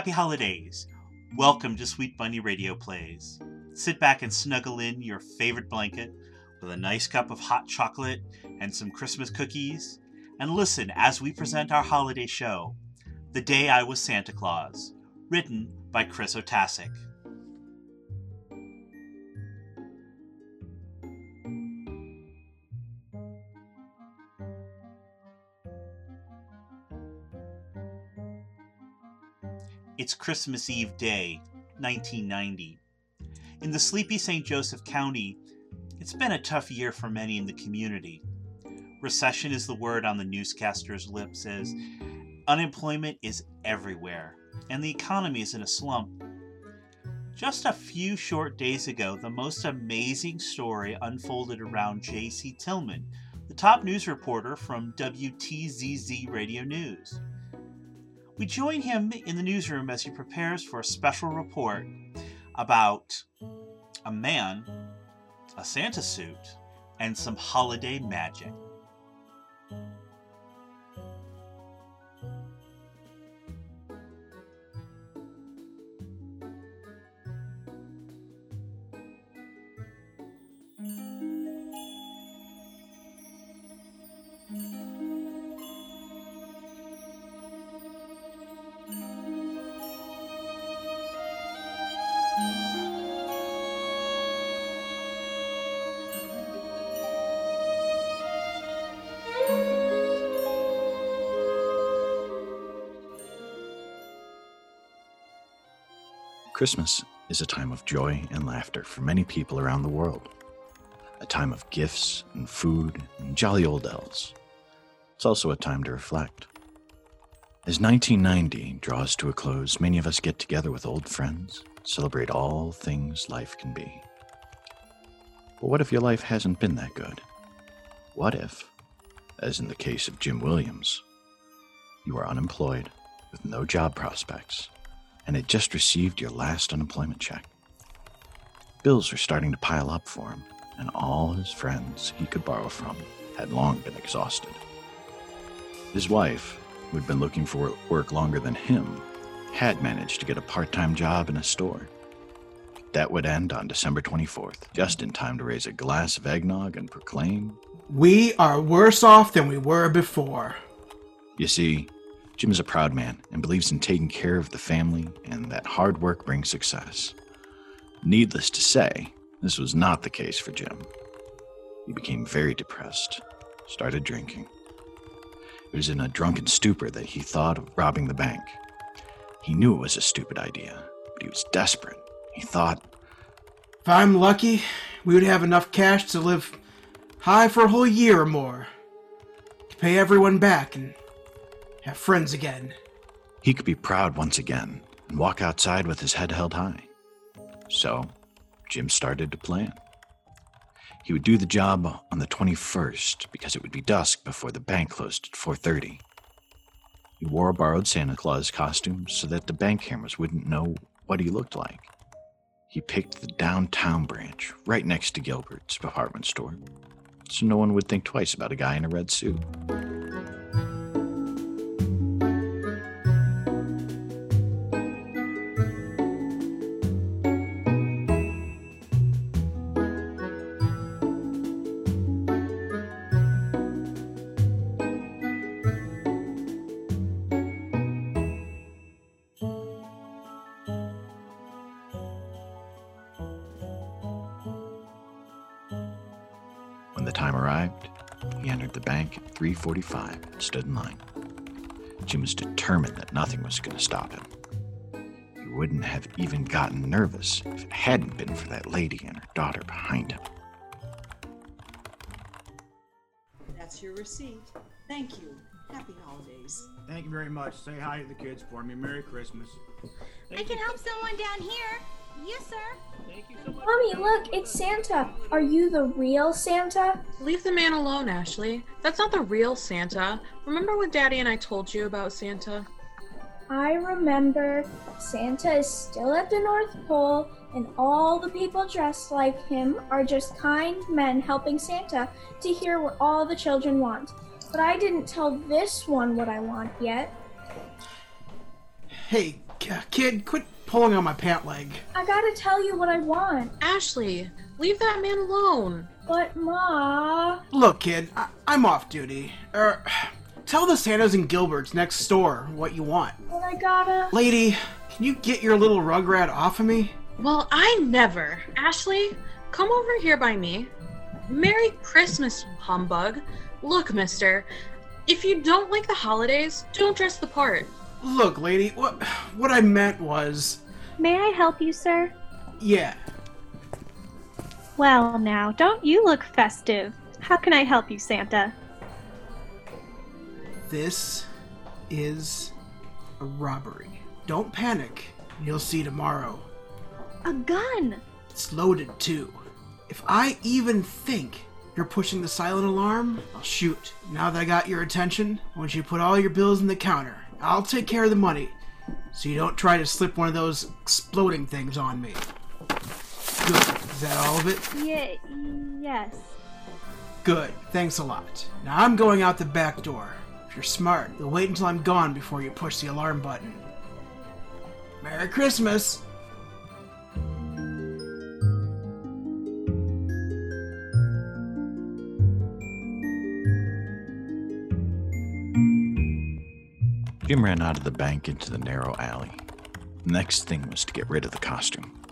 Happy holidays. Welcome to Sweet Bunny Radio Plays. Sit back and snuggle in your favorite blanket with a nice cup of hot chocolate and some Christmas cookies, and listen as we present our holiday show, The Day I Was Santa Claus, written by Chris Otasic. It's Christmas Eve Day, 1990. In the sleepy St. Joseph County, it's been a tough year for many in the community. Recession is the word on the newscaster's lips as unemployment is everywhere and the economy is in a slump. Just a few short days ago, the most amazing story unfolded around J.C. Tillman, the top news reporter from WTZZ Radio News. We join him in the newsroom as he prepares for a special report about a man, a Santa suit, and some holiday magic. Christmas is a time of joy and laughter for many people around the world. A time of gifts and food and jolly old elves. It's also a time to reflect. As 1990 draws to a close, many of us get together with old friends, celebrate all things life can be. But what if your life hasn't been that good? What if, as in the case of Jim Williams, you are unemployed with no job prospects and had just received your last unemployment check. Bills were starting to pile up for him, and all his friends he could borrow from had long been exhausted. His wife, who had been looking for work longer than him, had managed to get a part time job in a store. That would end on December 24th, just in time to raise a glass of eggnog and proclaim We are worse off than we were before. You see, Jim is a proud man and believes in taking care of the family and that hard work brings success. Needless to say, this was not the case for Jim. He became very depressed, started drinking. It was in a drunken stupor that he thought of robbing the bank. He knew it was a stupid idea, but he was desperate. He thought, If I'm lucky, we would have enough cash to live high for a whole year or more. To pay everyone back and have friends again. He could be proud once again and walk outside with his head held high. So, Jim started to plan. He would do the job on the 21st because it would be dusk before the bank closed at 4:30. He wore a borrowed Santa Claus costume so that the bank cameras wouldn't know what he looked like. He picked the downtown branch right next to Gilbert's department store, so no one would think twice about a guy in a red suit. The time arrived, he entered the bank at 3:45 and stood in line. Jim was determined that nothing was going to stop him. He wouldn't have even gotten nervous if it hadn't been for that lady and her daughter behind him. That's your receipt. Thank you. Happy holidays. Thank you very much. Say hi to the kids for me. Merry Christmas. I can help someone down here. Yes, sir. Mommy, look, it's Santa. Are you the real Santa? Leave the man alone, Ashley. That's not the real Santa. Remember what Daddy and I told you about Santa? I remember Santa is still at the North Pole, and all the people dressed like him are just kind men helping Santa to hear what all the children want. But I didn't tell this one what I want yet. Hey, Kid, quit pulling on my pant leg. I gotta tell you what I want. Ashley, leave that man alone. But, Ma. Look, kid, I- I'm off duty. Er, tell the Santas and Gilberts next door what you want. But I gotta. Lady, can you get your little rugrat off of me? Well, I never. Ashley, come over here by me. Merry Christmas, you humbug. Look, mister, if you don't like the holidays, don't dress the part. Look, lady, what what I meant was, May I help you, sir? yeah. Well, now, don't you look festive. How can I help you, Santa? This is a robbery. Don't panic. You'll see tomorrow. A gun! It's loaded too. If I even think you're pushing the silent alarm, I'll shoot. Now that I got your attention, I want you to put all your bills in the counter. I'll take care of the money. So you don't try to slip one of those exploding things on me. Good. Is that all of it? Yeah, yes. Good. Thanks a lot. Now I'm going out the back door. If you're smart, you'll wait until I'm gone before you push the alarm button. Merry Christmas! Jim ran out of the bank into the narrow alley. The next thing was to get rid of the costume.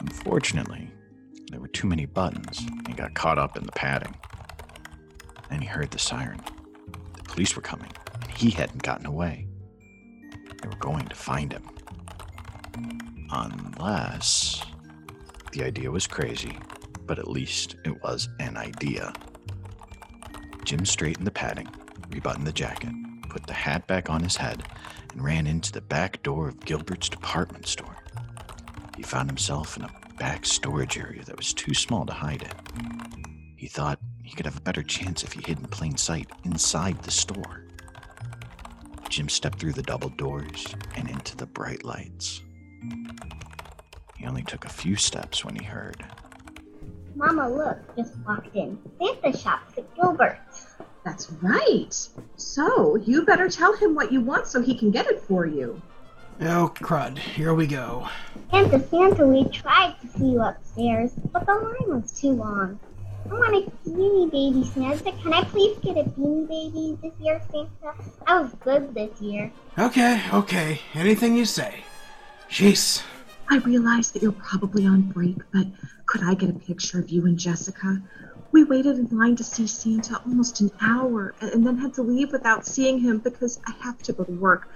Unfortunately, there were too many buttons. and got caught up in the padding. Then he heard the siren. The police were coming, and he hadn't gotten away. They were going to find him. Unless the idea was crazy, but at least it was an idea. Jim straightened the padding, rebuttoned the jacket, put the hat back on his head, and ran into the back door of Gilbert's department store. He found himself in a back storage area that was too small to hide in. He thought he could have a better chance if he hid in plain sight inside the store. Jim stepped through the double doors and into the bright lights. He only took a few steps when he heard Mama, look, just walked in. Santa shops at Gilbert's. That's right. So, you better tell him what you want so he can get it for you. Oh, crud. Here we go. Santa, Santa, we tried to see you upstairs, but the line was too long. I want a beanie baby, Santa. Can I please get a beanie baby this year, Santa? I was good this year. Okay, okay. Anything you say. Jeez. I realize that you're probably on break, but could I get a picture of you and Jessica? We waited in line to see Santa almost an hour and and then had to leave without seeing him because I have to go to work.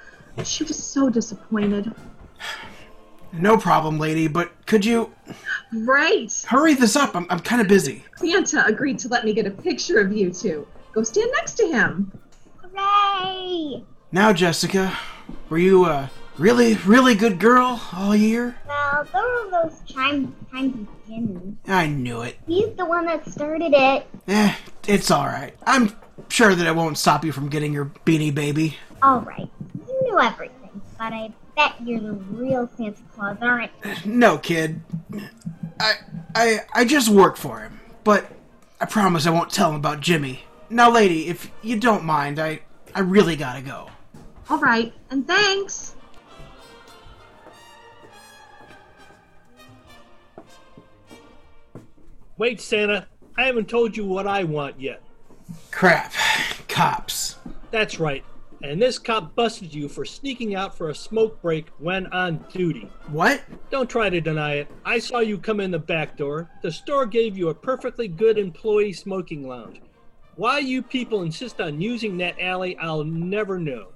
She was so disappointed. No problem, lady, but could you Right. hurry this up? I'm, I'm kind of busy. Santa agreed to let me get a picture of you two. Go stand next to him. Hooray! Now, Jessica, were you a really, really good girl all year? Well, there those chime times with Jimmy. I knew it. He's the one that started it. Eh, it's alright. I'm sure that it won't stop you from getting your beanie baby. Alright, you knew everything, but I bet you're the real Santa Claus, aren't you? No, kid. I, I, I just work for him, but I promise I won't tell him about Jimmy. Now, lady, if you don't mind, I, I really gotta go. All right, and thanks. Wait, Santa. I haven't told you what I want yet. Crap. Cops. That's right. And this cop busted you for sneaking out for a smoke break when on duty. What? Don't try to deny it. I saw you come in the back door. The store gave you a perfectly good employee smoking lounge. Why you people insist on using that alley, I'll never know.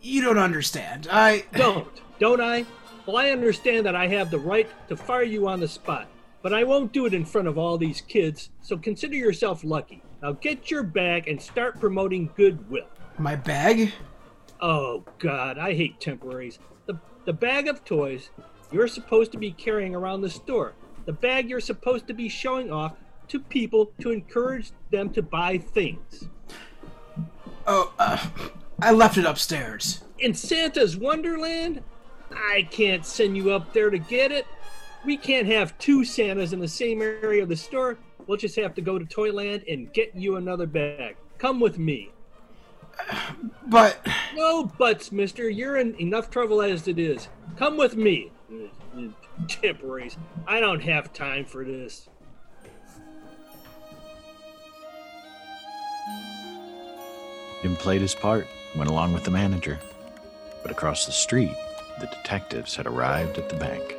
You don't understand. I. Don't, don't I? Well, I understand that I have the right to fire you on the spot, but I won't do it in front of all these kids, so consider yourself lucky. Now get your bag and start promoting goodwill. My bag? Oh, God, I hate temporaries. The, the bag of toys you're supposed to be carrying around the store. The bag you're supposed to be showing off to people to encourage them to buy things. Oh, uh, I left it upstairs. In Santa's Wonderland? I can't send you up there to get it. We can't have two Santas in the same area of the store. We'll just have to go to Toyland and get you another bag. Come with me. But No buts, mister. You're in enough trouble as it is. Come with me. Temporaries. I don't have time for this. Jim played his part, went along with the manager. But across the street, the detectives had arrived at the bank.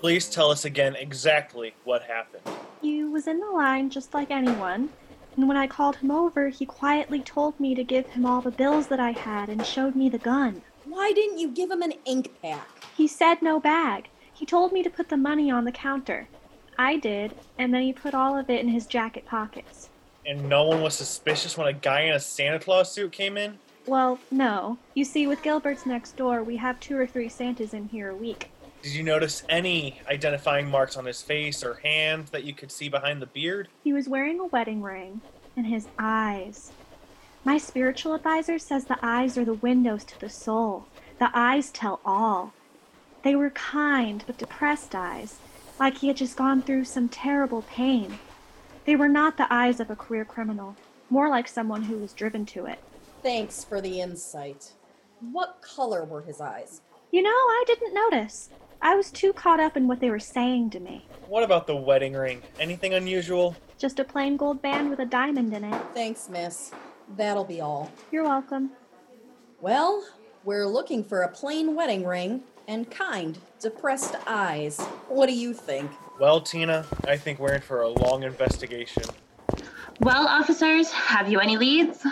Please tell us again exactly what happened. He was in the line just like anyone, and when I called him over, he quietly told me to give him all the bills that I had and showed me the gun. Why didn't you give him an ink pack? He said no bag. He told me to put the money on the counter. I did, and then he put all of it in his jacket pockets. And no one was suspicious when a guy in a Santa Claus suit came in? Well, no. You see, with Gilbert's next door, we have two or three Santas in here a week. Did you notice any identifying marks on his face or hand that you could see behind the beard? He was wearing a wedding ring, and his eyes. My spiritual advisor says the eyes are the windows to the soul. The eyes tell all. They were kind but depressed eyes, like he had just gone through some terrible pain. They were not the eyes of a career criminal, more like someone who was driven to it. Thanks for the insight. What color were his eyes? You know, I didn't notice. I was too caught up in what they were saying to me. What about the wedding ring? Anything unusual? Just a plain gold band with a diamond in it. Thanks, miss. That'll be all. You're welcome. Well, we're looking for a plain wedding ring and kind, depressed eyes. What do you think? Well, Tina, I think we're in for a long investigation. Well, officers, have you any leads?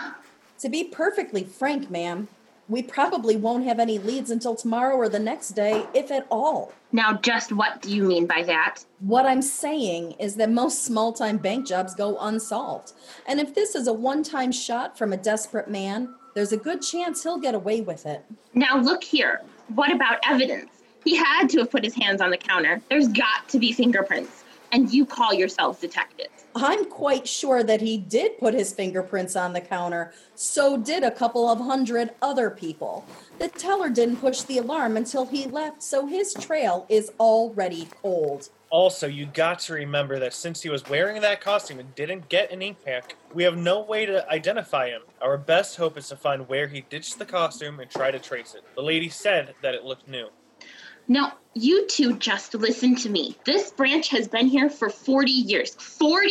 To be perfectly frank, ma'am, we probably won't have any leads until tomorrow or the next day, if at all. Now, just what do you mean by that? What I'm saying is that most small time bank jobs go unsolved. And if this is a one time shot from a desperate man, there's a good chance he'll get away with it. Now, look here. What about evidence? He had to have put his hands on the counter. There's got to be fingerprints. And you call yourselves detectives. I'm quite sure that he did put his fingerprints on the counter. So did a couple of hundred other people. The teller didn't push the alarm until he left, so his trail is already cold. Also, you got to remember that since he was wearing that costume and didn't get an ink pack, we have no way to identify him. Our best hope is to find where he ditched the costume and try to trace it. The lady said that it looked new. Now, you two just listen to me. This branch has been here for 40 years. 40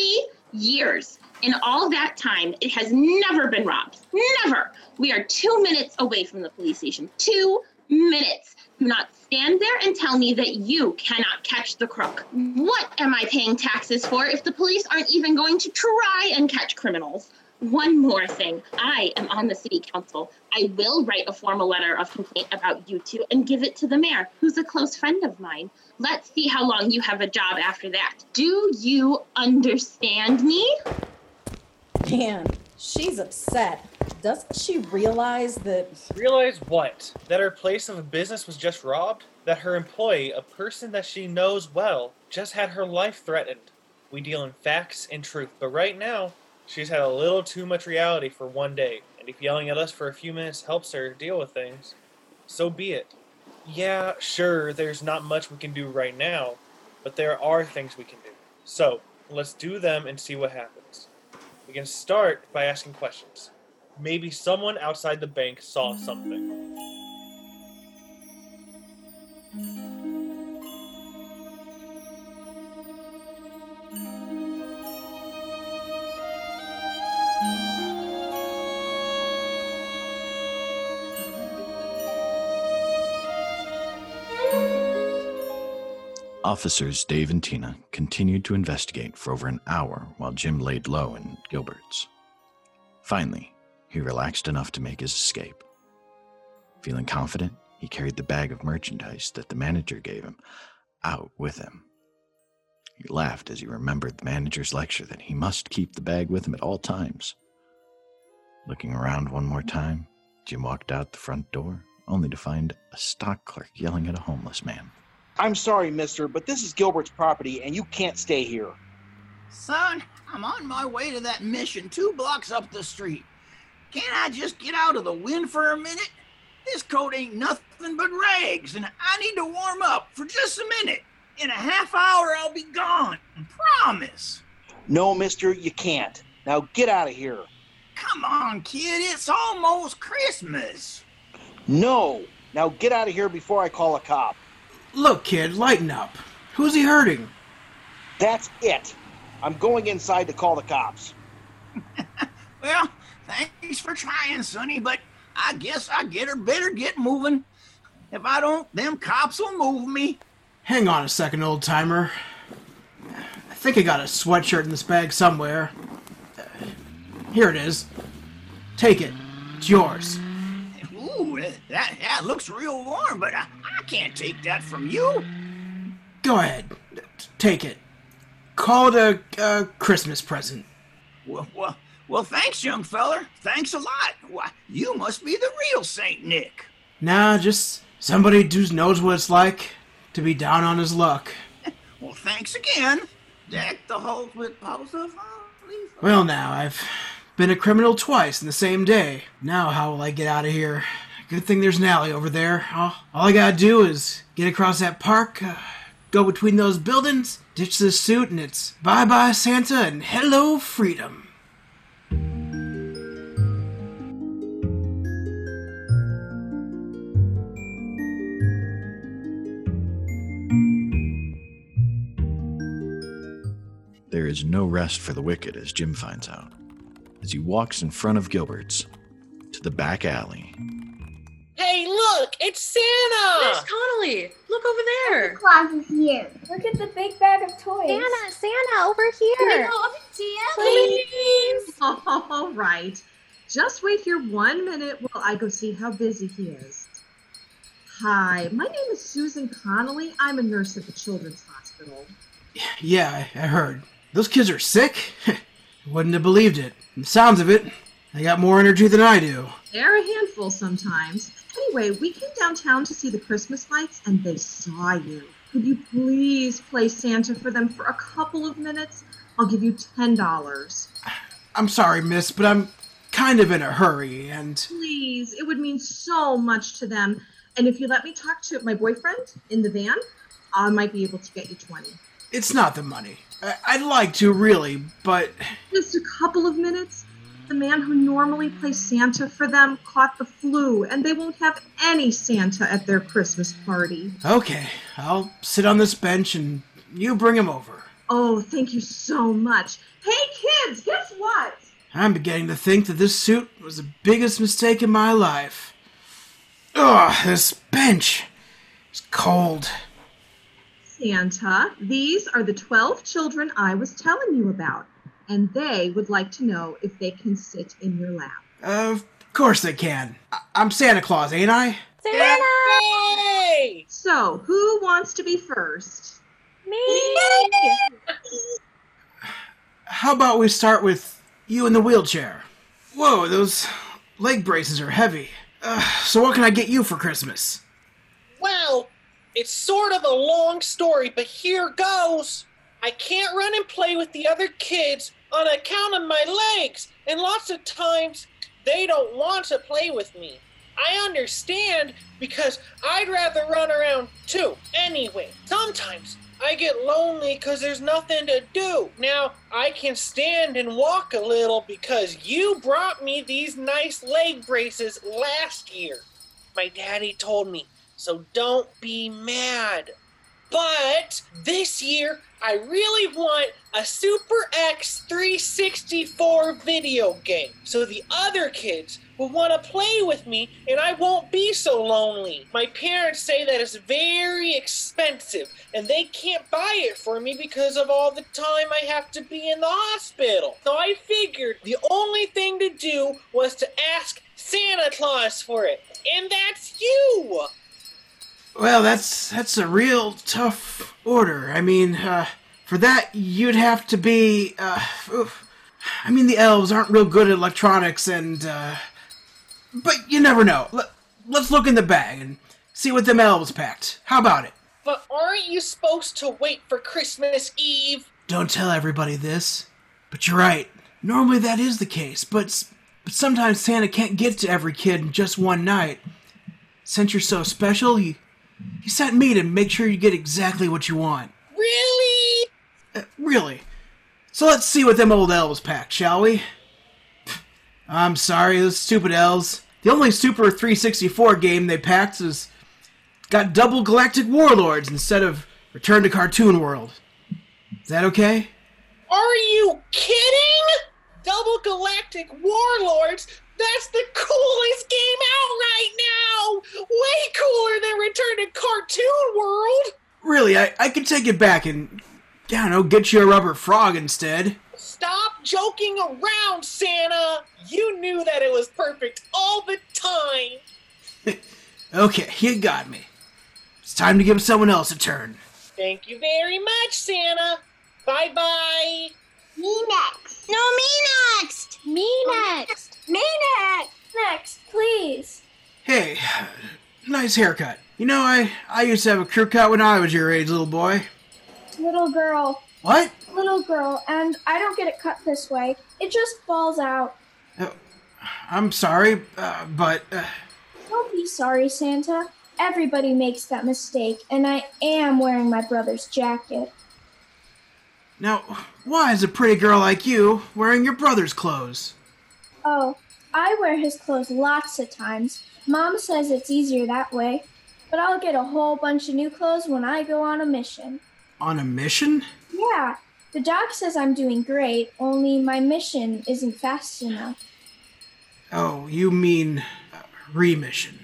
years. In all that time, it has never been robbed. Never. We are two minutes away from the police station. Two minutes. Do not stand there and tell me that you cannot catch the crook. What am I paying taxes for if the police aren't even going to try and catch criminals? One more thing. I am on the city council. I will write a formal letter of complaint about you two and give it to the mayor, who's a close friend of mine. Let's see how long you have a job after that. Do you understand me? Man, she's upset. Doesn't she realize that. Realize what? That her place of business was just robbed? That her employee, a person that she knows well, just had her life threatened? We deal in facts and truth, but right now, she's had a little too much reality for one day, and if yelling at us for a few minutes helps her deal with things, so be it. Yeah, sure, there's not much we can do right now, but there are things we can do. So, let's do them and see what happens. We can start by asking questions. Maybe someone outside the bank saw something. Officers Dave and Tina continued to investigate for over an hour while Jim laid low in Gilbert's. Finally, he relaxed enough to make his escape. Feeling confident, he carried the bag of merchandise that the manager gave him out with him. He laughed as he remembered the manager's lecture that he must keep the bag with him at all times. Looking around one more time, Jim walked out the front door, only to find a stock clerk yelling at a homeless man. I'm sorry, mister, but this is Gilbert's property and you can't stay here. Son, I'm on my way to that mission two blocks up the street. Can't I just get out of the wind for a minute? This coat ain't nothing but rags, and I need to warm up for just a minute. In a half hour, I'll be gone. Promise. No, mister, you can't. Now get out of here. Come on, kid, it's almost Christmas. No. Now get out of here before I call a cop. Look, kid, lighten up. Who's he hurting? That's it. I'm going inside to call the cops. Well, thanks for trying, Sonny, but I guess I get her better get moving. If I don't, them cops will move me. Hang on a second, old timer. I think I got a sweatshirt in this bag somewhere. Here it is. Take it. It's yours. Ooh, that, that looks real warm, but I, I can't take that from you. Go ahead. Take it. Call it a, a Christmas present. Well, well, well, thanks, young feller. Thanks a lot. Why, you must be the real Saint Nick. Nah, just somebody who knows what it's like to be down on his luck. Well, thanks again. Deck the halls with boughs of holly. Well, now, I've been a criminal twice in the same day. Now, how will I get out of here? Good thing there's an alley over there. All, all I gotta do is get across that park, uh, go between those buildings, ditch this suit, and it's bye bye Santa and hello freedom. There is no rest for the wicked, as Jim finds out, as he walks in front of Gilbert's to the back alley. Hey, look! It's Santa! Miss Connolly! Look over there! Claus is here. Look at the big bag of toys. Santa, Santa, over here. Can we go up and see him? Please. All right. Just wait here one minute while I go see how busy he is. Hi, my name is Susan Connolly. I'm a nurse at the Children's Hospital. Yeah, I, I heard. Those kids are sick? Wouldn't have believed it. From the sounds of it, they got more energy than I do. They're a handful sometimes. Anyway, we came downtown to see the Christmas lights and they saw you. Could you please play Santa for them for a couple of minutes? I'll give you $10. I'm sorry, miss, but I'm kind of in a hurry, and Please, it would mean so much to them. And if you let me talk to my boyfriend in the van, I might be able to get you 20. it's not the money. I- I'd like to, really, but Just a couple of minutes. The man who normally plays Santa for them caught the flu, and they won't have any Santa at their Christmas party. okay. I'll sit on this bench and you bring him over. Oh, thank you so much. Hey, kids, guess what? I'm beginning to think that this suit was the biggest mistake in my life. Ugh, this bench. It's cold. Santa, these are the 12 children I was telling you about, and they would like to know if they can sit in your lap. Of course they can. I- I'm Santa Claus, ain't I? Santa! So, who wants to be first? Me! How about we start with you in the wheelchair? Whoa, those leg braces are heavy. Uh, so what can I get you for Christmas? Well, it's sort of a long story, but here goes. I can't run and play with the other kids on account of my legs, and lots of times they don't want to play with me. I understand because I'd rather run around too. Anyway, sometimes I get lonely because there's nothing to do. Now, I can stand and walk a little because you brought me these nice leg braces last year. My daddy told me, so don't be mad. But this year, I really want a Super X 364 video game so the other kids will want to play with me and I won't be so lonely. My parents say that it's very expensive and they can't buy it for me because of all the time I have to be in the hospital. So I figured the only thing to do was to ask Santa Claus for it. And that's you! Well, that's that's a real tough order. I mean, uh, for that you'd have to be. Uh. I mean, the elves aren't real good at electronics, and uh, but you never know. Let, let's look in the bag and see what them elves packed. How about it? But aren't you supposed to wait for Christmas Eve? Don't tell everybody this, but you're right. Normally that is the case, but but sometimes Santa can't get to every kid in just one night. Since you're so special, he he sent me to make sure you get exactly what you want. Really? Uh, really. So let's see what them old elves packed, shall we? I'm sorry, those stupid elves. The only Super 364 game they packed is got double Galactic Warlords instead of Return to Cartoon World. Is that okay? Are you kidding? Double Galactic Warlords? That's the coolest game out right now! Way cooler than Return to Cartoon World! Really, I, I could take it back and, I don't know, get you a rubber frog instead. Stop joking around, Santa! You knew that it was perfect all the time! Okay, you got me. It's time to give someone else a turn. Thank you very much, Santa! Bye bye! Me next. No, me next! Me next! Me next! Next, please. Hey, nice haircut. You know, I, I used to have a crew cut when I was your age, little boy. Little girl. What? Little girl, and I don't get it cut this way. It just falls out. I'm sorry, uh, but uh, Don't be sorry, Santa. Everybody makes that mistake, and I am wearing my brother's jacket. Now, why is a pretty girl like you wearing your brother's clothes? Oh, I wear his clothes lots of times. Mom says it's easier that way. But I'll get a whole bunch of new clothes when I go on a mission. On a mission? Yeah, the doc says I'm doing great, only my mission isn't fast enough. Oh, you mean uh, remission.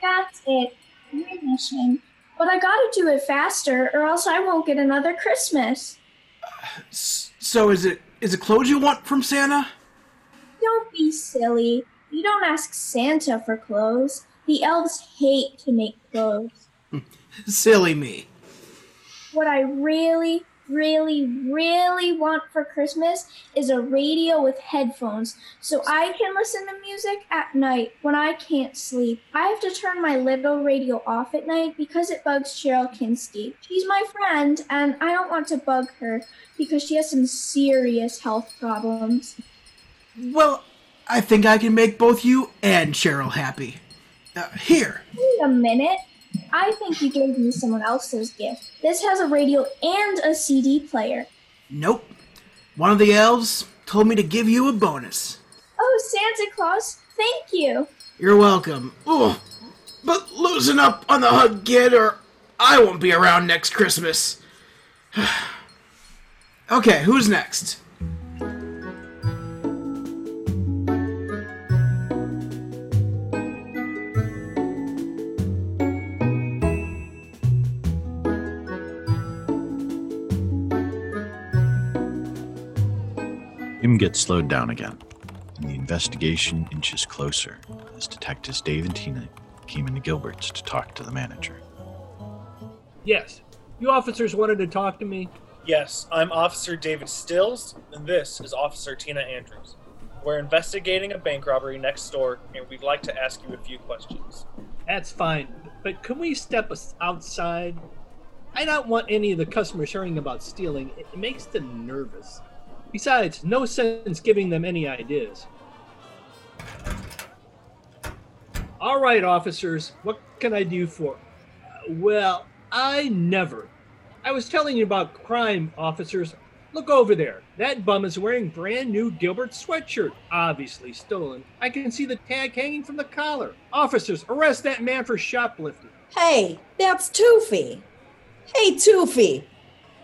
That's it, mission. But I gotta do it faster, or else I won't get another Christmas. So is it is it clothes you want from Santa? Don't be silly. You don't ask Santa for clothes. The elves hate to make clothes. Silly me. What I really, really, really want for Christmas is a radio with headphones so I can listen to music at night when I can't sleep. I have to turn my little radio off at night because it bugs Cheryl Kinsky. She's my friend, and I don't want to bug her because she has some serious health problems. Well, I think I can make both you and Cheryl happy. Uh, here. Wait a minute. I think you gave me someone else's gift. This has a radio and a CD player. Nope. One of the elves told me to give you a bonus. Oh, Santa Claus, thank you. You're welcome. Ugh. But loosen up on the hug, kid, or I won't be around next Christmas. okay, who's next? Gets slowed down again, and the investigation inches closer as detectives Dave and Tina came into Gilbert's to talk to the manager. Yes. You officers wanted to talk to me? Yes, I'm Officer David Stills, and this is Officer Tina Andrews. We're investigating a bank robbery next door, and we'd like to ask you a few questions. That's fine, but can we step outside? I don't want any of the customers hearing about stealing. It makes them nervous. Besides, no sense giving them any ideas. All right, officers, what can I do for? Well, I never. I was telling you about crime, officers. Look over there. That bum is wearing brand new Gilbert sweatshirt, obviously stolen. I can see the tag hanging from the collar. Officers, arrest that man for shoplifting. Hey, that's Toofy. Hey, Toofy.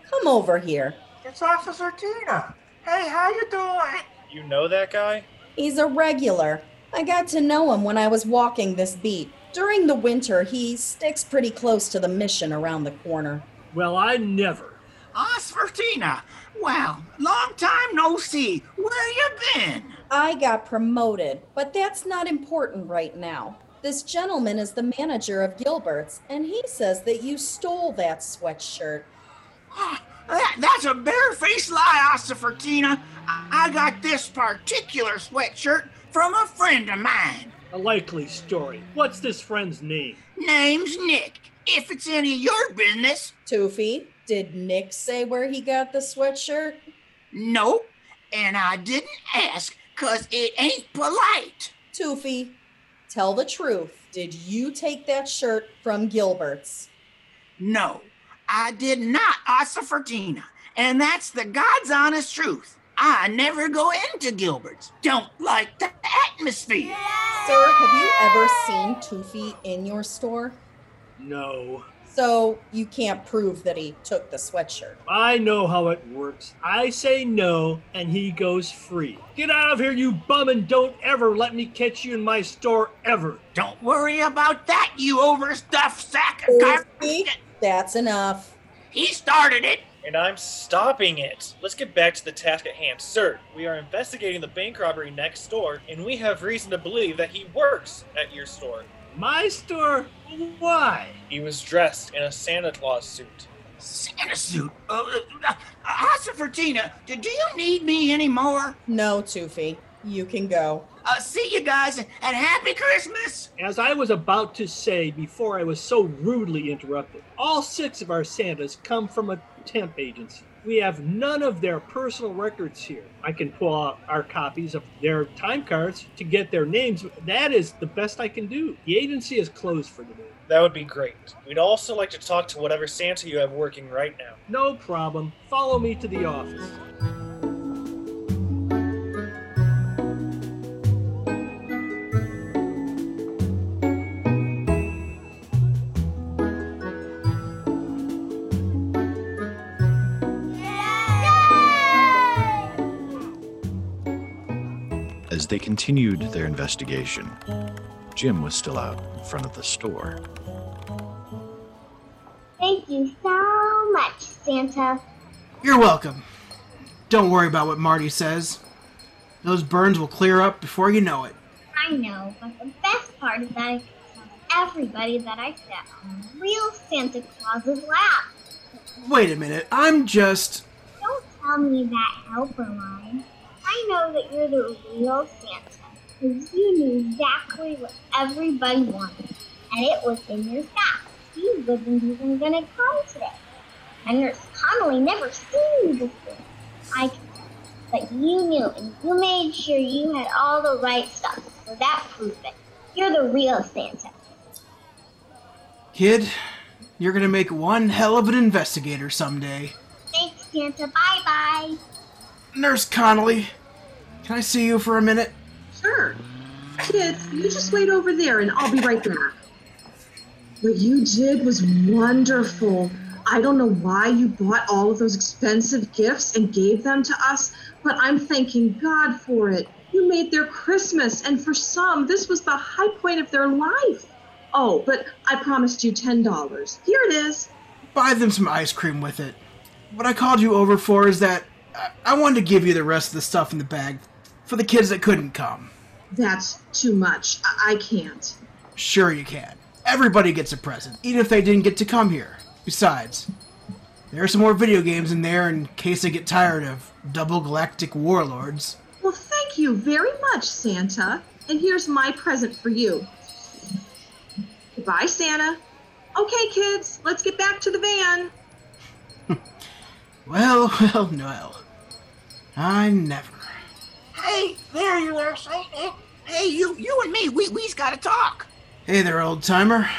Come over here. It's Officer Tina. Hey, how you doing? You know that guy? He's a regular. I got to know him when I was walking this beat. During the winter, he sticks pretty close to the mission around the corner. Well, I never. Osfertina. Well, long time no see. Where you been? I got promoted, but that's not important right now. This gentleman is the manager of Gilbert's, and he says that you stole that sweatshirt. Ah, That, that's a barefaced lie, Osfertina. I, I got this particular sweatshirt from a friend of mine. A likely story. What's this friend's name? Name's Nick. If it's any of your business. Toofy, did Nick say where he got the sweatshirt? Nope. And I didn't ask because it ain't polite. Toofy, tell the truth. Did you take that shirt from Gilbert's? No, I did not, Osfertina. And that's the God's honest truth. I never go into Gilbert's. Don't like the atmosphere. Sir, have you ever seen Toofy in your store? No. So you can't prove that he took the sweatshirt. I know how it works. I say no, and he goes free. Get out of here, you bum, and don't ever let me catch you in my store ever. Don't worry about that, you overstuffed sack of garbage. That's enough. He started it. And I'm stopping it. Let's get back to the task at hand. Sir, we are investigating the bank robbery next door, and we have reason to believe that he works at your store. My store? Why? He was dressed in a Santa Claus suit. Santa suit. Uh, uh, Hosserfertina, do, do you need me anymore? No, Toofy. You can go. Uh, see you guys, and happy Christmas! As I was about to say before I was so rudely interrupted, all six of our Santas come from a temp agency. We have none of their personal records here. I can pull out our copies of their time cards to get their names. That is the best I can do. The agency is closed for the day. That would be great. We'd also like to talk to whatever Santa you have working right now. No problem. Follow me to the office. They continued their investigation, Jim was still out in front of the store. Thank you so much, Santa. You're welcome. Don't worry about what Marty says. Those burns will clear up before you know it. I know, but the best part is that I can tell everybody that I sat on real Santa Claus's lap. Wait a minute, I'm just. Don't tell me that helper line. I know that you're the real Santa, because you knew exactly what everybody wanted, and it was in your stack. Steve wasn't even gonna come today. And Nurse Connolly never seen you before. I can tell. But you knew, and you made sure you had all the right stuff, so that proves it. You're the real Santa. Kid, you're gonna make one hell of an investigator someday. Thanks, Santa. Bye bye. Nurse Connolly, can I see you for a minute? Sure. Kids, you just wait over there and I'll be right back. What you did was wonderful. I don't know why you bought all of those expensive gifts and gave them to us, but I'm thanking God for it. You made their Christmas, and for some, this was the high point of their life. Oh, but I promised you $10. Here it is. Buy them some ice cream with it. What I called you over for is that I- I wanted to give you the rest of the stuff in the bag for the kids that couldn't come. That's too much. I, I can't. Sure, you can. Everybody gets a present, even if they didn't get to come here. Besides, there are some more video games in there in case they get tired of double galactic warlords. Well, thank you very much, Santa. And here's my present for you. Goodbye, Santa. Okay, kids, let's get back to the van. Well, well, Noel. I never. Hey, there you are, Santa. Hey, you, you and me, we, we's got to talk. Hey there, old timer.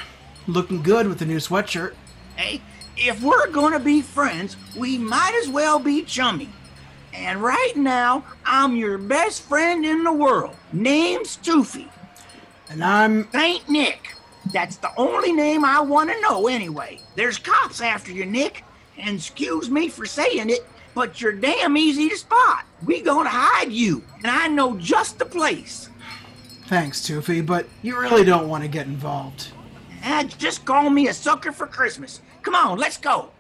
Looking good with the new sweatshirt. Hey, if we're gonna be friends, we might as well be chummy. And right now, I'm your best friend in the world. Name's Toofy. And I'm Saint Nick. That's the only name I want to know anyway. There's cops after you, Nick. And excuse me for saying it, but you're damn easy to spot. We gonna hide you, and I know just the place. Thanks, Toofy, but you really don't want to get involved. And just call me a sucker for Christmas. Come on, let's go.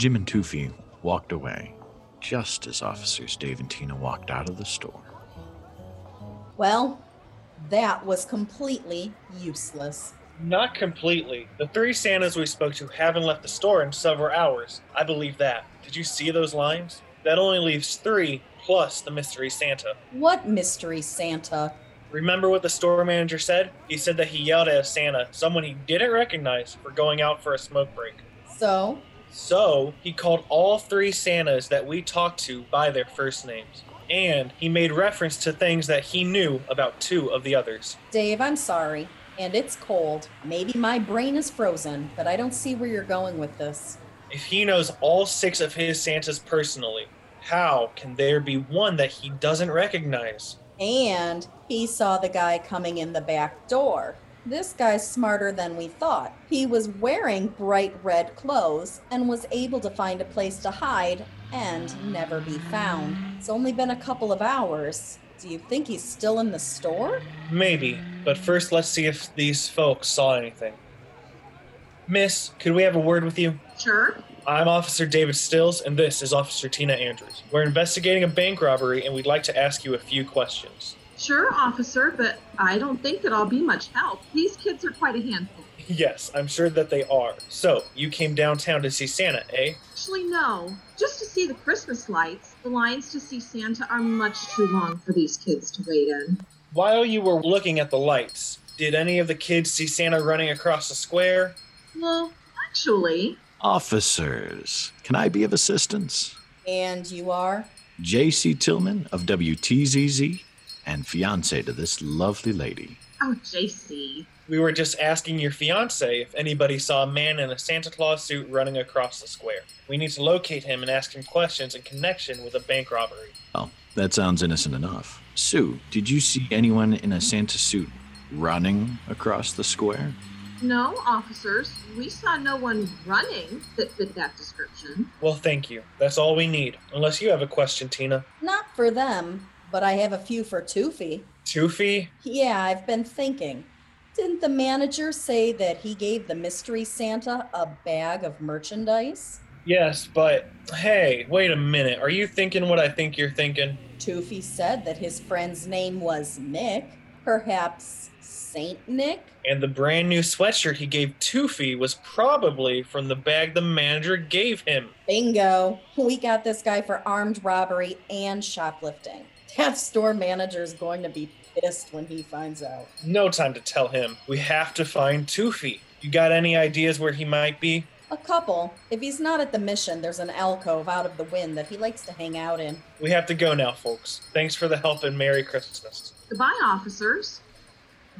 Jim and Toofy walked away just as officers Dave and Tina walked out of the store. Well, that was completely useless. Not completely. The three Santas we spoke to haven't left the store in several hours. I believe that. Did you see those lines? That only leaves three plus the mystery Santa. What mystery Santa? Remember what the store manager said? He said that he yelled at a Santa, someone he didn't recognize, for going out for a smoke break. So, So he called all three Santas that we talked to by their first names. And he made reference to things that he knew about two of the others. Dave, I'm sorry. And it's cold. Maybe my brain is frozen, but I don't see where you're going with this. If he knows all six of his Santas personally, how can there be one that he doesn't recognize? And he saw the guy coming in the back door. This guy's smarter than we thought. He was wearing bright red clothes and was able to find a place to hide and never be found. It's only been a couple of hours. Do you think he's still in the store? Maybe, but first let's see if these folks saw anything. Miss, could we have a word with you? Sure. I'm Officer David Stills, and this is Officer Tina Andrews. We're investigating a bank robbery, and we'd like to ask you a few questions. Sure, officer, but I don't think that I'll be much help. These kids are quite a handful. Yes, I'm sure that they are. So, you came downtown to see Santa, eh? Actually, no. Just to see the Christmas lights. The lines to see Santa are much too long for these kids to wait in. While you were looking at the lights, did any of the kids see Santa running across the square? Well, actually, Officers, can I be of assistance? And you are? J.C. Tillman of WTZZ and fiance to this lovely lady. oh, JC. We were just asking your fiance if anybody saw a man in a Santa Claus suit running across the square. We need to locate him and ask him questions in connection with a bank robbery. Oh, that sounds innocent enough. Sue, did you see anyone in a Santa suit running across the square? No, officers. We saw no one running that fit that description. Well, thank you. That's all we need. Unless you have a question, Tina. Not for them, but I have a few for Toofy. Toofy? Yeah, I've been thinking. Didn't the manager say that he gave the mystery Santa a bag of merchandise? Yes, but hey, wait a minute. Are you thinking what I think you're thinking? Toofy said that his friend's name was Nick. Perhaps Saint Nick? And the brand new sweatshirt he gave Toofy was probably from the bag the manager gave him. Bingo. We got this guy for armed robbery and shoplifting. That store manager is going to be pissed when he finds out. No time to tell him. We have to find Toofy. You got any ideas where he might be? A couple. If he's not at the mission, there's an alcove out of the wind that he likes to hang out in. We have to go now, folks. Thanks for the help and Merry Christmas. Goodbye, officers.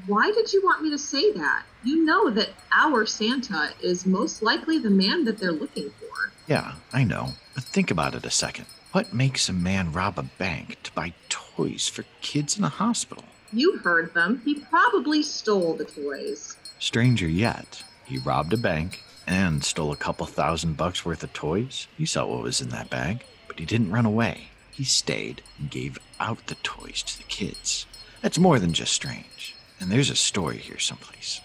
Why did you want me to say that? You know that our Santa is most likely the man that they're looking for. Yeah, I know. But think about it a second. What makes a man rob a bank to buy toys for kids in a hospital? You heard them. He probably stole the toys. Stranger yet, he robbed a bank and stole a couple thousand bucks worth of toys. He saw what was in that bag. But he didn't run away. He stayed and gave out the toys to the kids. That's more than just strange. And there's a story here someplace.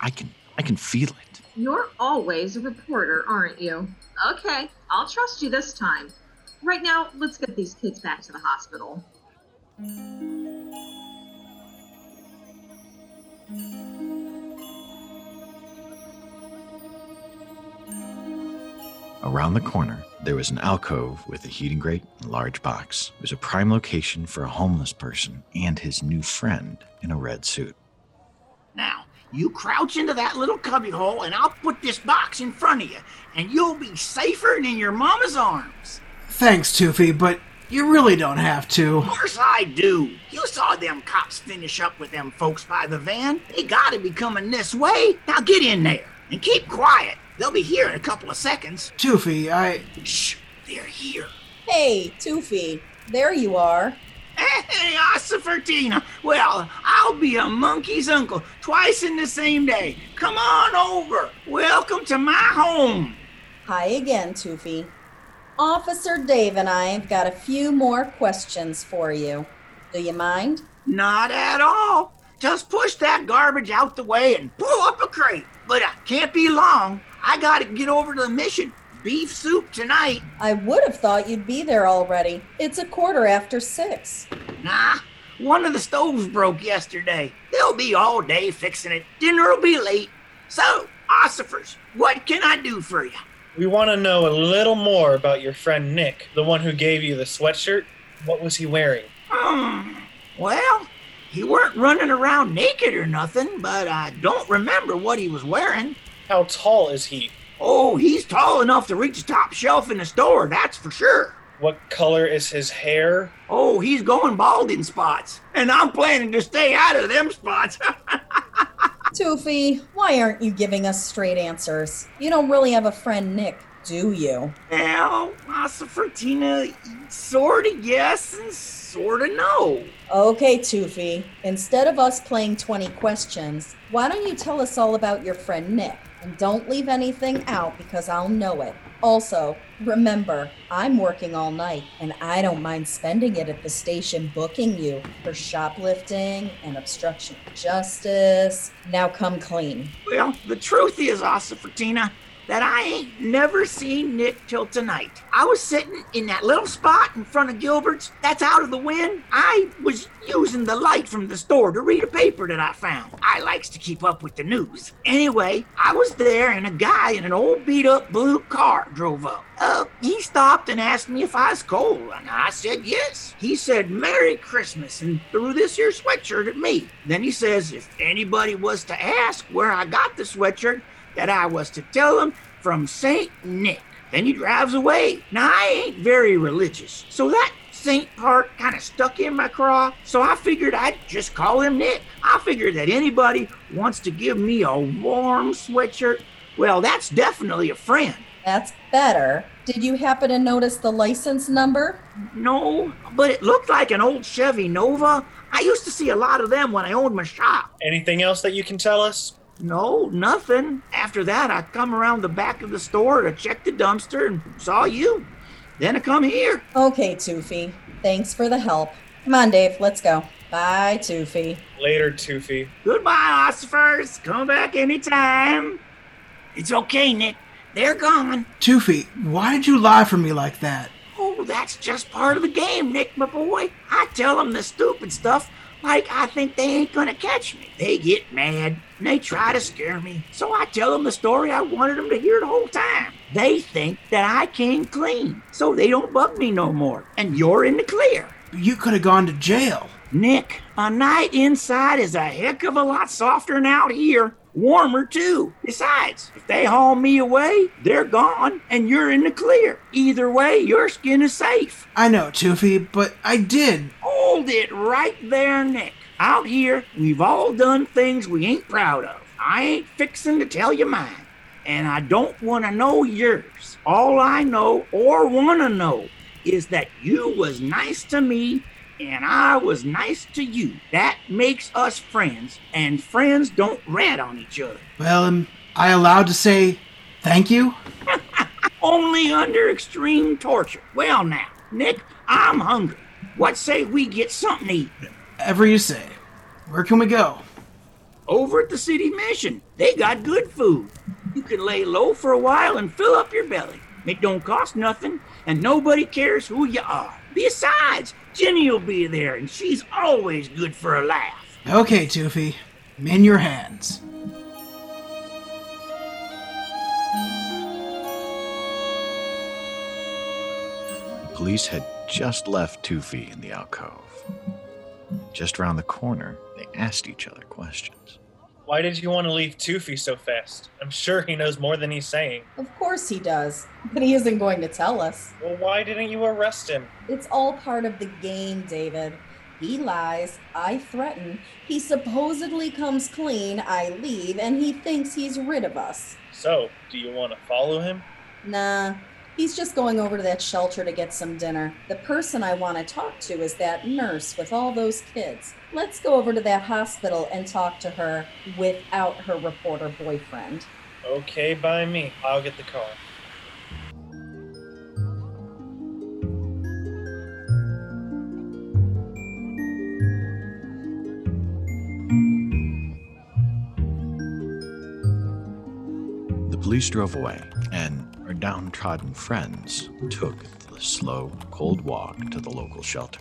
I can I can feel it. You're always a reporter, aren't you? Okay, I'll trust you this time. Right now, let's get these kids back to the hospital. Around the corner, there was an alcove with a heating grate and large box. It was a prime location for a homeless person and his new friend in a red suit. Now, you crouch into that little cubbyhole, and I'll put this box in front of you, and you'll be safer than your mama's arms. Thanks, Toofy, but you really don't have to. Of course I do. You saw them cops finish up with them folks by the van. They gotta be coming this way. Now get in there and keep quiet. They'll be here in a couple of seconds. Toofy, I. Shh, they're here. Hey, Toofy, there you are. Hey, Osifertina. Well, I'll be a monkey's uncle twice in the same day. Come on over. Welcome to my home. Hi again, Toofy. Officer Dave and I have got a few more questions for you. Do you mind? Not at all. Just push that garbage out the way and pull up a crate. But I can't be long. I gotta get over to the mission. Beef soup tonight. I would have thought you'd be there already. It's a quarter after six. Nah, one of the stoves broke yesterday. They'll be all day fixing it. Dinner'll be late. So, ossifers, what can I do for you? We want to know a little more about your friend Nick, the one who gave you the sweatshirt. What was he wearing? Hmm. Well, he weren't running around naked or nothing, but I don't remember what he was wearing. How tall is he? Oh, he's tall enough to reach the top shelf in the store, that's for sure. What color is his hair? Oh, he's going bald in spots. And I'm planning to stay out of them spots. Toofy, why aren't you giving us straight answers? You don't really have a friend, Nick, do you? well, Tina, sorta yes and sorta no. Okay, Toofy, instead of us playing 20 questions, why don't you tell us all about your friend Nick? And don't leave anything out because I'll know it. Also, remember, I'm working all night and I don't mind spending it at the station booking you for shoplifting and obstruction of justice. Now come clean. Well, the truth is, Tina, that I ain't never seen Nick till tonight. I was sitting in that little spot in front of Gilbert's that's out of the wind. I was using the light from the store to read a paper that I found. I likes to keep up with the news. Anyway, I was there and a guy in an old beat up blue car drove up. Uh, he stopped and asked me if I was cold, and I said yes. He said Merry Christmas and threw this here sweatshirt at me. Then he says if anybody was to ask where I got the sweatshirt, that I was to tell him from St. Nick. Then he drives away. Now, I ain't very religious, so that Saint part kind of stuck in my craw, so I figured I'd just call him Nick. I figured that anybody wants to give me a warm sweatshirt, well, that's definitely a friend. That's better. Did you happen to notice the license number? No, but it looked like an old Chevy Nova. I used to see a lot of them when I owned my shop. Anything else that you can tell us? No, nothing. After that, I come around the back of the store to check the dumpster and saw you. Then I come here. Okay, Toofy. Thanks for the help. Come on, Dave, let's go. Bye, Toofy. Later, Toofy. Goodbye, Ossifers. Come back anytime. It's okay, Nick. They're gone. Toofy, why did you lie for me like that? Oh, that's just part of the game, Nick, my boy. I tell them the stupid stuff like I think they ain't gonna catch me. They get mad and they try to scare me. So I tell them the story I wanted them to hear the whole time. They think that I came clean, so they don't bug me no more. And you're in the clear. You could have gone to jail. Nick, a night inside is a heck of a lot softer than out here. Warmer too. Besides, if they haul me away, they're gone and you're in the clear. Either way, your skin is safe. I know, Toofy, but I did. Hold it right there, Nick. Out here, we've all done things we ain't proud of. I ain't fixin' to tell you mine, and I don't want to know yours. All I know or want to know is that you was nice to me and I was nice to you. That makes us friends, and friends don't rat on each other. Well, am I allowed to say thank you? Only under extreme torture. Well, now, Nick, I'm hungry. What say we get something to eat? Ever you say. Where can we go? Over at the city mission. They got good food. You can lay low for a while and fill up your belly. It don't cost nothing, and nobody cares who you are. Besides, Jenny will be there, and she's always good for a laugh. Okay, Toofy. I'm in your hands. The Police had just left Toofy in the alcove. Just around the corner, they asked each other questions. Why did you want to leave Toofy so fast? I'm sure he knows more than he's saying. Of course he does, but he isn't going to tell us. Well, why didn't you arrest him? It's all part of the game, David. He lies, I threaten, he supposedly comes clean, I leave, and he thinks he's rid of us. So, do you want to follow him? Nah, he's just going over to that shelter to get some dinner. The person I want to talk to is that nurse with all those kids. Let's go over to that hospital and talk to her without her reporter boyfriend. Okay, by me. I'll get the car. The police drove away, and our downtrodden friends took the slow, cold walk to the local shelter.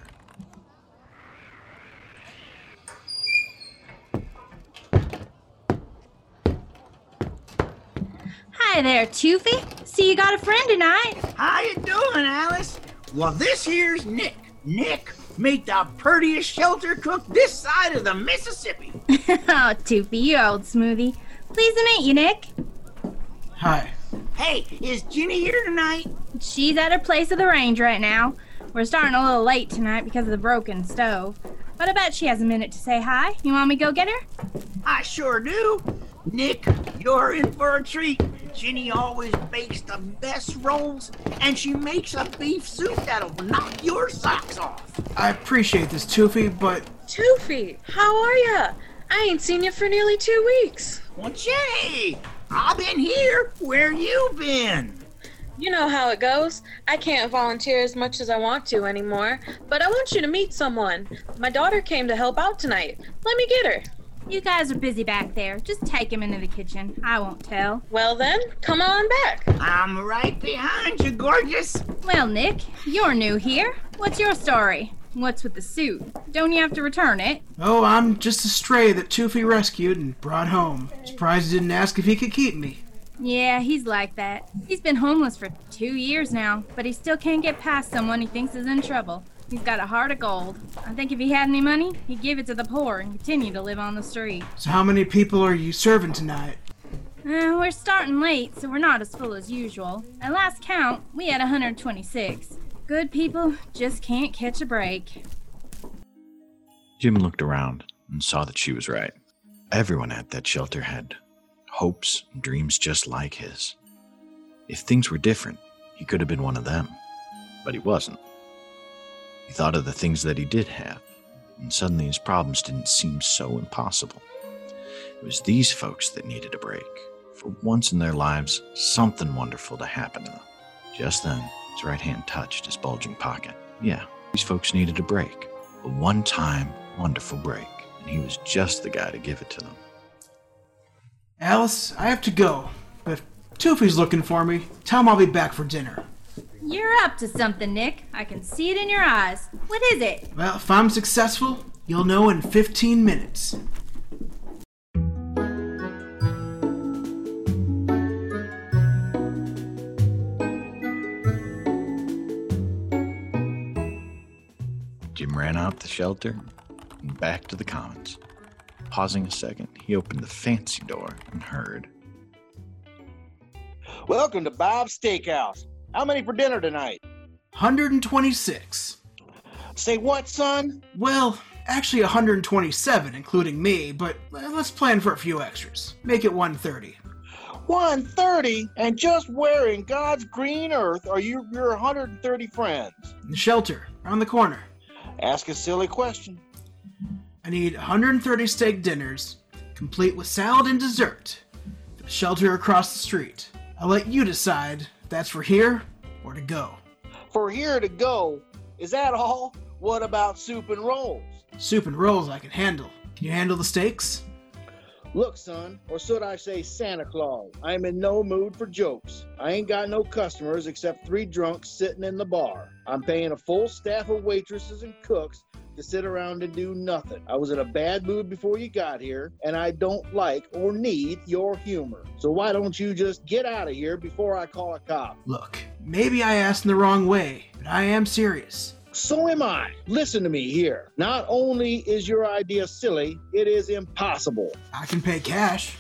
Hi there, Toofy. See you got a friend tonight. How you doing, Alice? Well, this here's Nick. Nick made the prettiest shelter cook this side of the Mississippi. oh, Toofy, you old smoothie. Pleased to meet you, Nick. Hi. Hey, is Ginny here tonight? She's at her place of the range right now. We're starting a little late tonight because of the broken stove. But I bet she has a minute to say hi. You want me to go get her? I sure do. Nick, you're in for a treat. Ginny always bakes the best rolls, and she makes a beef soup that'll knock your socks off. I appreciate this, Toofy, but Toofy, how are ya? I ain't seen you for nearly two weeks. Well, Ginny, I've been here. Where you been? You know how it goes. I can't volunteer as much as I want to anymore, but I want you to meet someone. My daughter came to help out tonight. Let me get her. You guys are busy back there. Just take him into the kitchen. I won't tell. Well then, come on back. I'm right behind you, gorgeous. Well, Nick, you're new here. What's your story? What's with the suit? Don't you have to return it? oh, I'm just a stray that Toofy rescued and brought home. Surprised he didn't ask if he could keep me. Yeah, he's like that. He's been homeless for two years now, but he still can't get past someone he thinks is in trouble. He's got a heart of gold. I think if he had any money, he'd give it to the poor and continue to live on the street. So how many people are you serving tonight? Uh, we're starting late, so we're not as full as usual. At last count, we had 126. Good people just can't catch a break. Jim looked around and saw that she was right. Everyone at that shelter had hopes and dreams just like his. If things were different, he could have been one of them, but he wasn't. He thought of the things that he did have, and suddenly his problems didn't seem so impossible. It was these folks that needed a break. For once in their lives, something wonderful to happen to them. Just then, his right hand touched his bulging pocket. Yeah, these folks needed a break. A one time, wonderful break, and he was just the guy to give it to them. Alice, I have to go, but if Toofy's looking for me. Tell him I'll be back for dinner. You're up to something, Nick. I can see it in your eyes. What is it? Well, if I'm successful, you'll know in 15 minutes. Jim ran out the shelter and back to the commons. Pausing a second, he opened the fancy door and heard. Welcome to Bob's Steakhouse. How many for dinner tonight? 126. Say what, son? Well, actually 127, including me, but let's plan for a few extras. Make it 130. 130? And just where in God's green earth are you your 130 friends? In the shelter, around the corner. Ask a silly question. I need 130 steak dinners, complete with salad and dessert, for the shelter across the street. I'll let you decide if that's for here or to go. For here to go, is that all? What about soup and rolls? Soup and rolls I can handle. Can you handle the steaks? Look, son, or should I say Santa Claus, I am in no mood for jokes. I ain't got no customers except three drunks sitting in the bar. I'm paying a full staff of waitresses and cooks to sit around and do nothing. I was in a bad mood before you got here, and I don't like or need your humor. So why don't you just get out of here before I call a cop? Look, maybe I asked in the wrong way, but I am serious. So am I. Listen to me here. Not only is your idea silly, it is impossible. I can pay cash.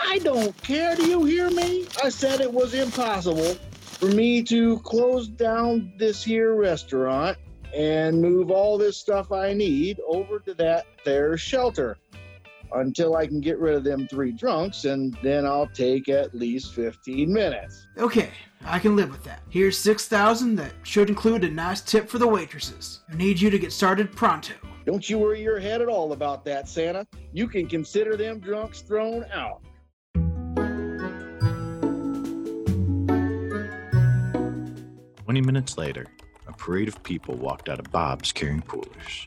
I don't care. Do you hear me? I said it was impossible for me to close down this here restaurant and move all this stuff I need over to that there shelter until I can get rid of them three drunks, and then I'll take at least 15 minutes. Okay, I can live with that. Here's 6,000 that should include a nice tip for the waitresses. I need you to get started pronto. Don't you worry your head at all about that, Santa. You can consider them drunks thrown out. Twenty minutes later, a parade of people walked out of Bob's carrying coolers.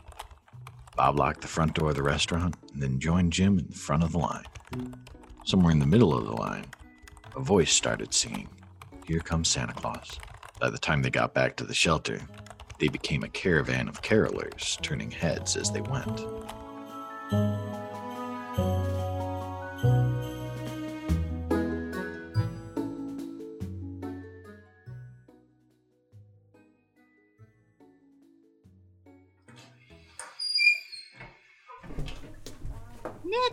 Bob locked the front door of the restaurant and then joined Jim in the front of the line. Somewhere in the middle of the line, a voice started singing, Here Comes Santa Claus. By the time they got back to the shelter, they became a caravan of carolers, turning heads as they went.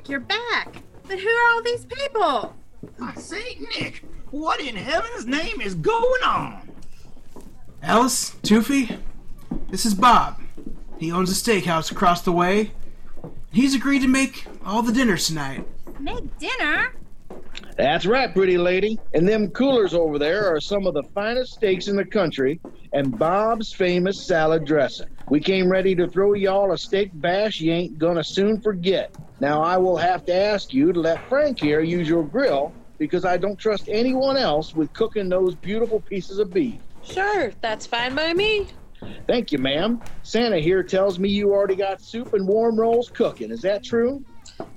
Nick, you're back. But who are all these people? I say, Nick, What in heaven's name is going on? Alice, Toofy, this is Bob. He owns a steakhouse across the way. He's agreed to make all the dinners tonight. Make dinner? That's right, pretty lady. And them coolers over there are some of the finest steaks in the country and Bob's famous salad dressing. We came ready to throw y'all a steak bash you ain't gonna soon forget. Now I will have to ask you to let Frank here use your grill because I don't trust anyone else with cooking those beautiful pieces of beef. Sure, that's fine by me. Thank you, ma'am. Santa here tells me you already got soup and warm rolls cooking. Is that true?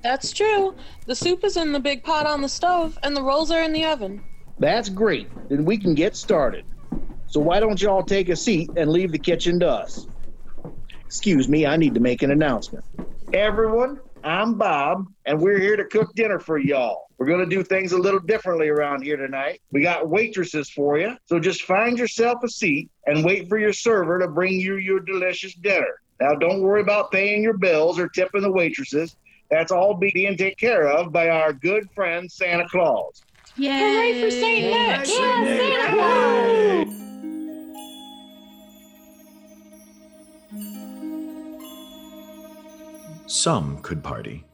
That's true. The soup is in the big pot on the stove, and the rolls are in the oven. That's great. Then we can get started. So why don't y'all take a seat and leave the kitchen to us? Excuse me, I need to make an announcement. Everyone, I'm Bob, and we're here to cook dinner for y'all. We're going to do things a little differently around here tonight. We got waitresses for you, so just find yourself a seat and wait for your server to bring you your delicious dinner. Now, don't worry about paying your bills or tipping the waitresses. That's all being taken care of by our good friend Santa Claus. Yay! Hooray for Saint Nick! Yeah, Santa Claus! Some could party,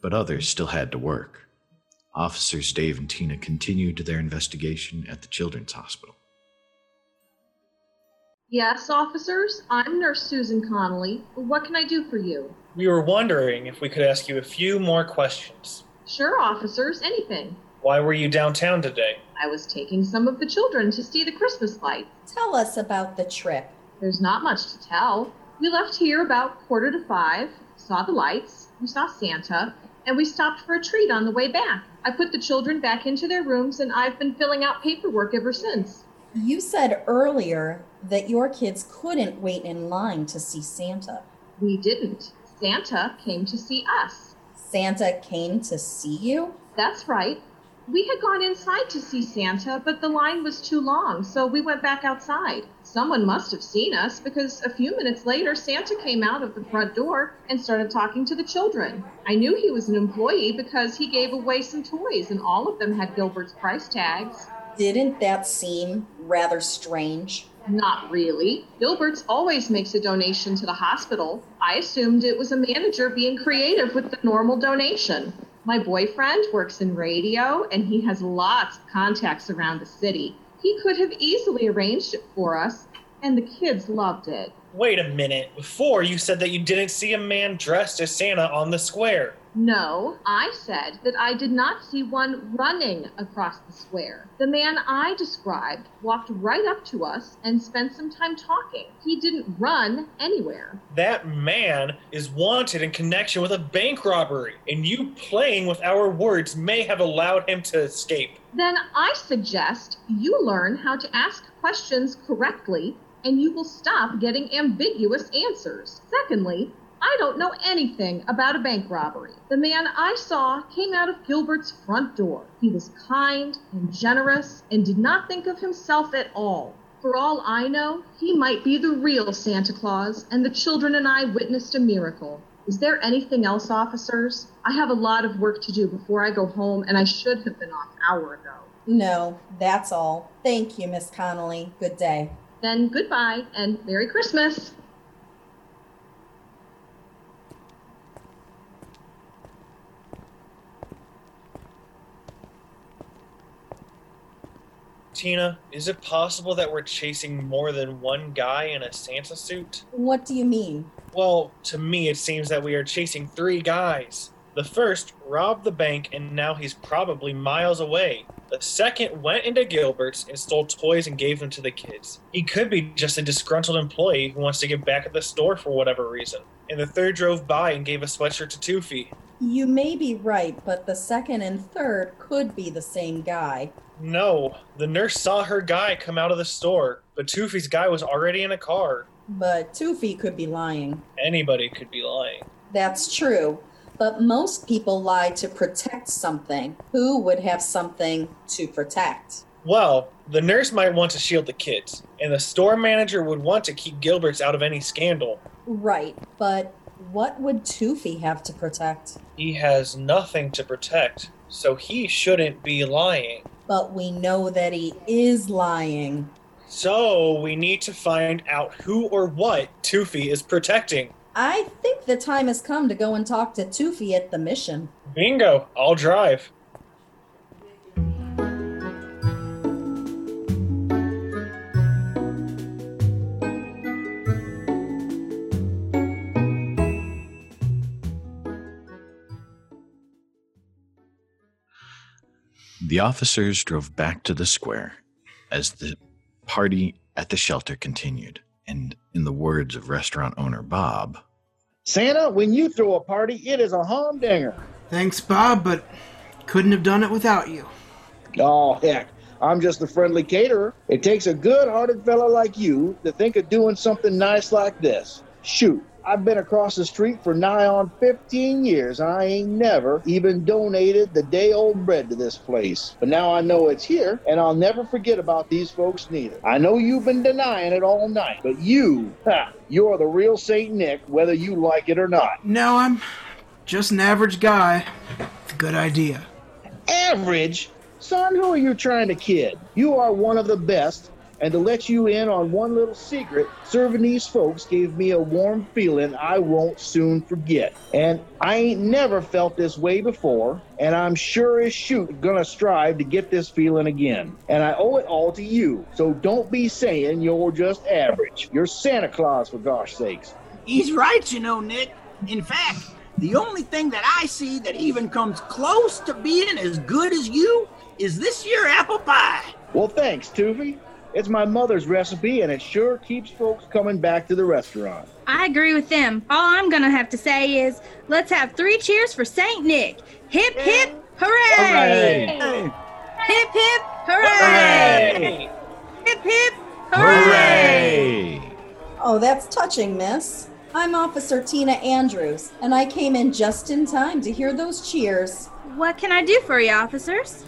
but others still had to work. Officers Dave and Tina continued their investigation at the children's hospital. Yes, officers. I'm Nurse Susan Connolly. What can I do for you? We were wondering if we could ask you a few more questions. Sure, officers. Anything. Why were you downtown today? I was taking some of the children to see the Christmas lights. Tell us about the trip. There's not much to tell. We left here about quarter to five, saw the lights, we saw Santa, and we stopped for a treat on the way back. I put the children back into their rooms, and I've been filling out paperwork ever since. You said earlier that your kids couldn't wait in line to see Santa. We didn't. Santa came to see us. Santa came to see you? That's right. We had gone inside to see Santa, but the line was too long, so we went back outside. Someone must have seen us because a few minutes later, Santa came out of the front door and started talking to the children. I knew he was an employee because he gave away some toys, and all of them had Gilbert's price tags. Didn't that seem rather strange? Not really. Gilbert's always makes a donation to the hospital. I assumed it was a manager being creative with the normal donation. My boyfriend works in radio and he has lots of contacts around the city. He could have easily arranged it for us, and the kids loved it. Wait a minute. Before you said that you didn't see a man dressed as Santa on the square. No, I said that I did not see one running across the square. The man I described walked right up to us and spent some time talking. He didn't run anywhere. That man is wanted in connection with a bank robbery, and you playing with our words may have allowed him to escape. Then I suggest you learn how to ask questions correctly and you will stop getting ambiguous answers. Secondly, I don't know anything about a bank robbery. The man I saw came out of Gilbert's front door. He was kind and generous and did not think of himself at all. For all I know, he might be the real Santa Claus, and the children and I witnessed a miracle. Is there anything else, officers? I have a lot of work to do before I go home, and I should have been off an hour ago. No, that's all. Thank you, Miss Connolly. Good day. Then goodbye and Merry Christmas. Tina, is it possible that we're chasing more than one guy in a Santa suit? What do you mean? Well, to me, it seems that we are chasing three guys. The first robbed the bank and now he's probably miles away. The second went into Gilbert's and stole toys and gave them to the kids. He could be just a disgruntled employee who wants to get back at the store for whatever reason. And the third drove by and gave a sweatshirt to Toofy. You may be right, but the second and third could be the same guy. No, the nurse saw her guy come out of the store, but Toofy's guy was already in a car. But Toofy could be lying. Anybody could be lying. That's true. But most people lie to protect something. Who would have something to protect? Well, the nurse might want to shield the kids, and the store manager would want to keep Gilbert's out of any scandal. Right, but what would Toofy have to protect? He has nothing to protect, so he shouldn't be lying. But we know that he is lying. So we need to find out who or what Toofy is protecting. I think the time has come to go and talk to Toofy at the mission. Bingo, I'll drive. The officers drove back to the square as the party at the shelter continued. And in the words of restaurant owner Bob, Santa, when you throw a party, it is a humdinger. Thanks, Bob, but couldn't have done it without you. Oh, heck. I'm just a friendly caterer. It takes a good hearted fella like you to think of doing something nice like this. Shoot, I've been across the street for nigh on 15 years, and I ain't never even donated the day old bread to this place. But now I know it's here, and I'll never forget about these folks neither. I know you've been denying it all night, but you, ha, you're the real St. Nick, whether you like it or not. No, I'm just an average guy. It's a good idea. Average? Son, who are you trying to kid? You are one of the best, and to let you in on one little secret, serving these folks gave me a warm feeling I won't soon forget. And I ain't never felt this way before, and I'm sure as shoot gonna strive to get this feeling again. And I owe it all to you, so don't be saying you're just average. You're Santa Claus, for gosh sakes. He's right, you know, Nick. In fact, the only thing that I see that even comes close to being as good as you is this year apple pie. Well, thanks, Toofy. It's my mother's recipe, and it sure keeps folks coming back to the restaurant. I agree with them. All I'm gonna have to say is, let's have three cheers for Saint Nick. Hip hip hooray! Hip hip hooray! Hip hip hooray! Oh, that's touching, miss. I'm Officer Tina Andrews, and I came in just in time to hear those cheers. What can I do for you, officers?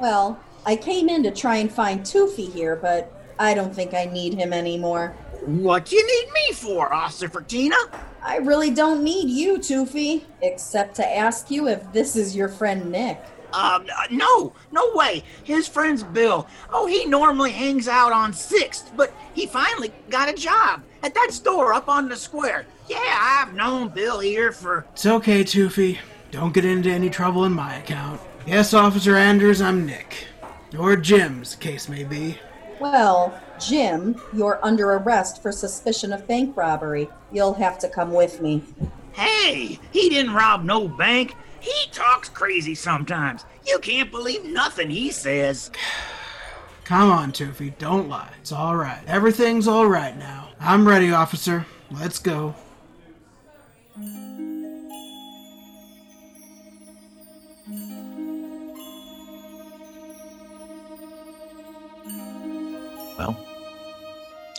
Well, I came in to try and find Toofy here, but I don't think I need him anymore. What do you need me for, Officer Tina? I really don't need you, Toofy, except to ask you if this is your friend Nick. Um, no, no way. His friend's Bill. Oh, he normally hangs out on 6th, but he finally got a job at that store up on the square. Yeah, I've known Bill here for. It's okay, Toofy. Don't get into any trouble in my account. Yes, Officer Anders, I'm Nick. Or Jim's, case may be. Well, Jim, you're under arrest for suspicion of bank robbery. You'll have to come with me. Hey, he didn't rob no bank. He talks crazy sometimes. You can't believe nothing he says. Come on, Toofy, don't lie. It's all right. Everything's all right now. I'm ready, officer. Let's go. Well,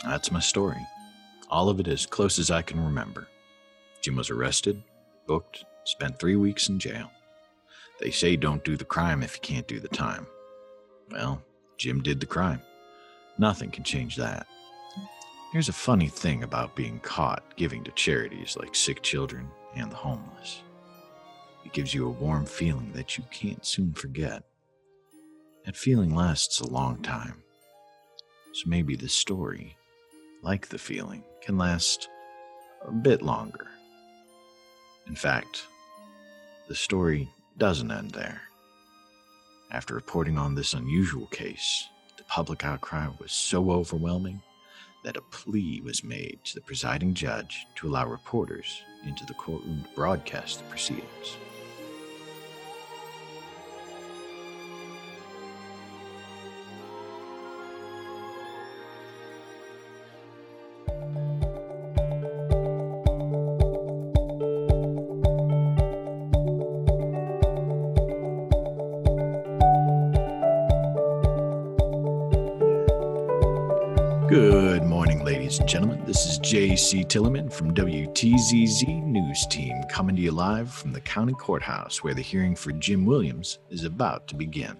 that's my story. All of it as close as I can remember. Jim was arrested, booked, spent three weeks in jail. They say don't do the crime if you can't do the time. Well, Jim did the crime. Nothing can change that. Here's a funny thing about being caught giving to charities like sick children and the homeless it gives you a warm feeling that you can't soon forget. That feeling lasts a long time. So maybe the story, like the feeling, can last a bit longer. In fact, the story doesn't end there. After reporting on this unusual case, the public outcry was so overwhelming that a plea was made to the presiding judge to allow reporters into the courtroom to broadcast the proceedings. J.C. Tillerman from WTZZ News Team coming to you live from the county courthouse where the hearing for Jim Williams is about to begin.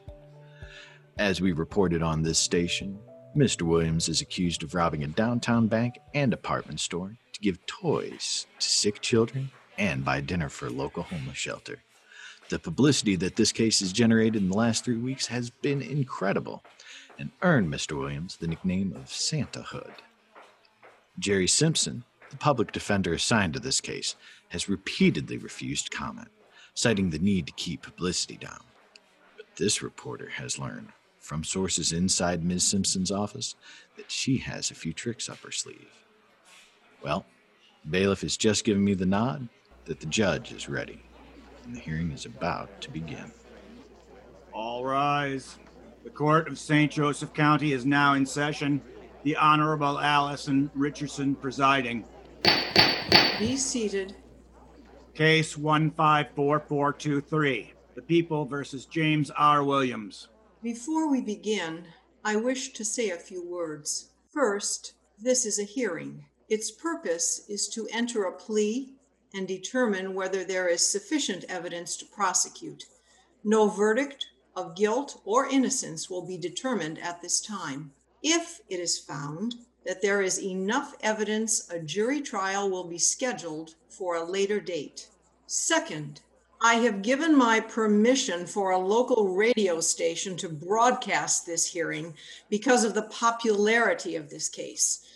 As we reported on this station, Mr. Williams is accused of robbing a downtown bank and apartment store to give toys to sick children and buy dinner for a local homeless shelter. The publicity that this case has generated in the last three weeks has been incredible and earned Mr. Williams the nickname of Santa Hood. Jerry Simpson, the public defender assigned to this case, has repeatedly refused comment, citing the need to keep publicity down. But this reporter has learned from sources inside Ms. Simpson's office that she has a few tricks up her sleeve. Well, bailiff has just given me the nod that the judge is ready, and the hearing is about to begin. All rise. The Court of St. Joseph County is now in session. The Honorable Allison Richardson presiding. Be seated. Case 154423. The People versus James R. Williams. Before we begin, I wish to say a few words. First, this is a hearing. Its purpose is to enter a plea and determine whether there is sufficient evidence to prosecute. No verdict of guilt or innocence will be determined at this time. If it is found that there is enough evidence, a jury trial will be scheduled for a later date. Second, I have given my permission for a local radio station to broadcast this hearing because of the popularity of this case.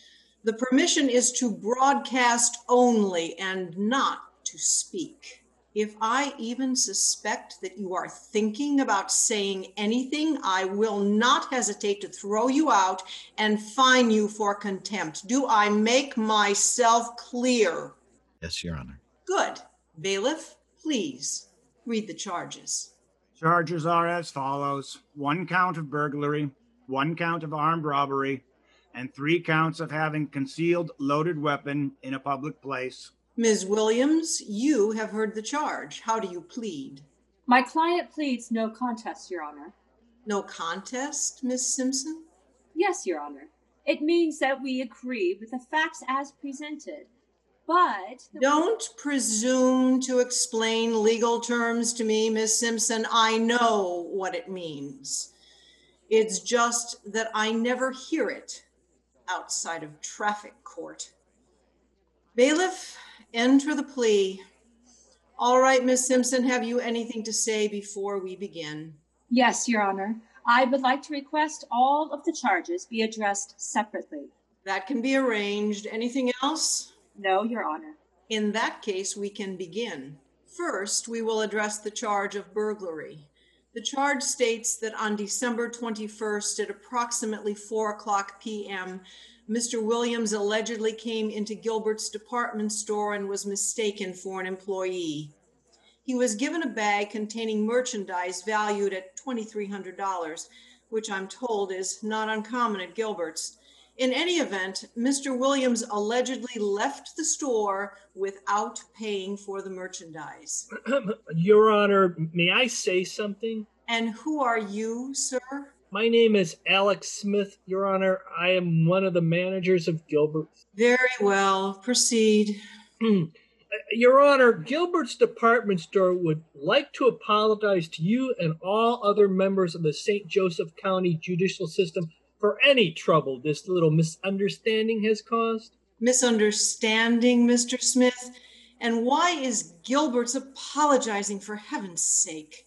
The permission is to broadcast only and not to speak. If I even suspect that you are thinking about saying anything, I will not hesitate to throw you out and fine you for contempt. Do I make myself clear? Yes, Your Honor. Good. Bailiff, please read the charges. Charges are as follows one count of burglary, one count of armed robbery, and three counts of having concealed loaded weapon in a public place. Ms. Williams, you have heard the charge. How do you plead? My client pleads no contest, Your Honor. No contest, Miss Simpson? Yes, Your Honor. It means that we agree with the facts as presented. But don't presume to explain legal terms to me, Miss Simpson. I know what it means. It's just that I never hear it outside of traffic court. Bailiff, enter the plea. All right, Miss Simpson, have you anything to say before we begin? Yes, Your Honor. I would like to request all of the charges be addressed separately. That can be arranged. Anything else? No, Your Honor. In that case, we can begin. First, we will address the charge of burglary. The charge states that on December 21st at approximately 4 o'clock p.m., Mr. Williams allegedly came into Gilbert's department store and was mistaken for an employee. He was given a bag containing merchandise valued at $2,300, which I'm told is not uncommon at Gilbert's. In any event, Mr. Williams allegedly left the store without paying for the merchandise. Your Honor, may I say something? And who are you, sir? My name is Alex Smith, Your Honor. I am one of the managers of Gilbert's. Very well. Proceed. Your Honor, Gilbert's department store would like to apologize to you and all other members of the St. Joseph County judicial system for any trouble this little misunderstanding has caused. Misunderstanding, Mr. Smith? And why is Gilbert's apologizing for heaven's sake?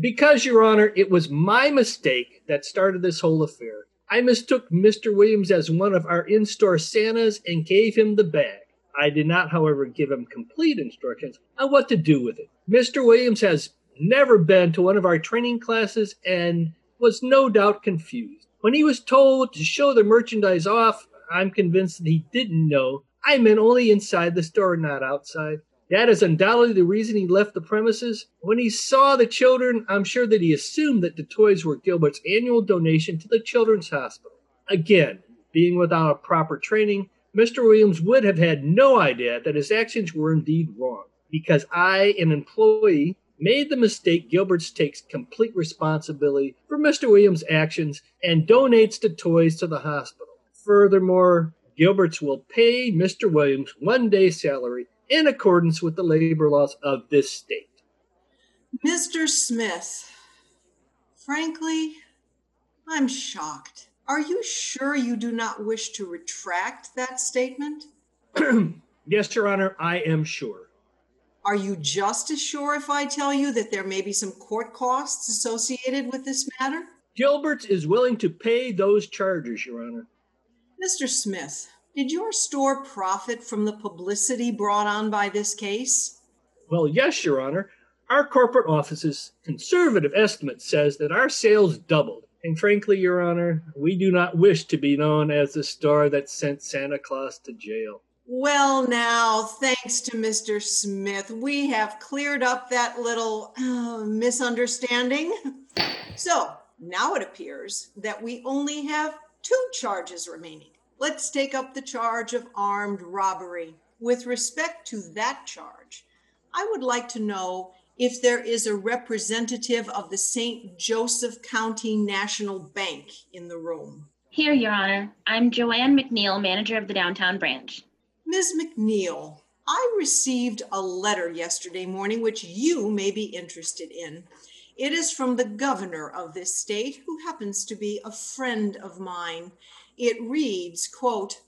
Because, Your Honor, it was my mistake that started this whole affair. I mistook Mr. Williams as one of our in store Santas and gave him the bag. I did not, however, give him complete instructions on what to do with it. Mr. Williams has never been to one of our training classes and was no doubt confused. When he was told to show the merchandise off, I'm convinced that he didn't know I meant only inside the store, not outside. That is undoubtedly the reason he left the premises. When he saw the children, I'm sure that he assumed that the toys were Gilbert's annual donation to the Children's Hospital. Again, being without a proper training, Mr. Williams would have had no idea that his actions were indeed wrong. Because I, an employee, made the mistake, Gilbert's takes complete responsibility for Mr. Williams' actions and donates the toys to the hospital. Furthermore, Gilbert's will pay Mr. Williams one day's salary in accordance with the labor laws of this state. Mr. Smith, frankly, I'm shocked. Are you sure you do not wish to retract that statement? yes, Your Honor, I am sure. Are you just as sure if I tell you that there may be some court costs associated with this matter? Gilbert's is willing to pay those charges, Your Honor. Mr. Smith, did your store profit from the publicity brought on by this case? Well, yes, Your Honor. Our corporate office's conservative estimate says that our sales doubled. And frankly, Your Honor, we do not wish to be known as the store that sent Santa Claus to jail. Well, now, thanks to Mr. Smith, we have cleared up that little uh, misunderstanding. So, now it appears that we only have two charges remaining. Let's take up the charge of armed robbery. With respect to that charge, I would like to know if there is a representative of the St. Joseph County National Bank in the room. Here, Your Honor. I'm Joanne McNeil, manager of the downtown branch. Ms. McNeil, I received a letter yesterday morning which you may be interested in. It is from the governor of this state, who happens to be a friend of mine. It reads, quote,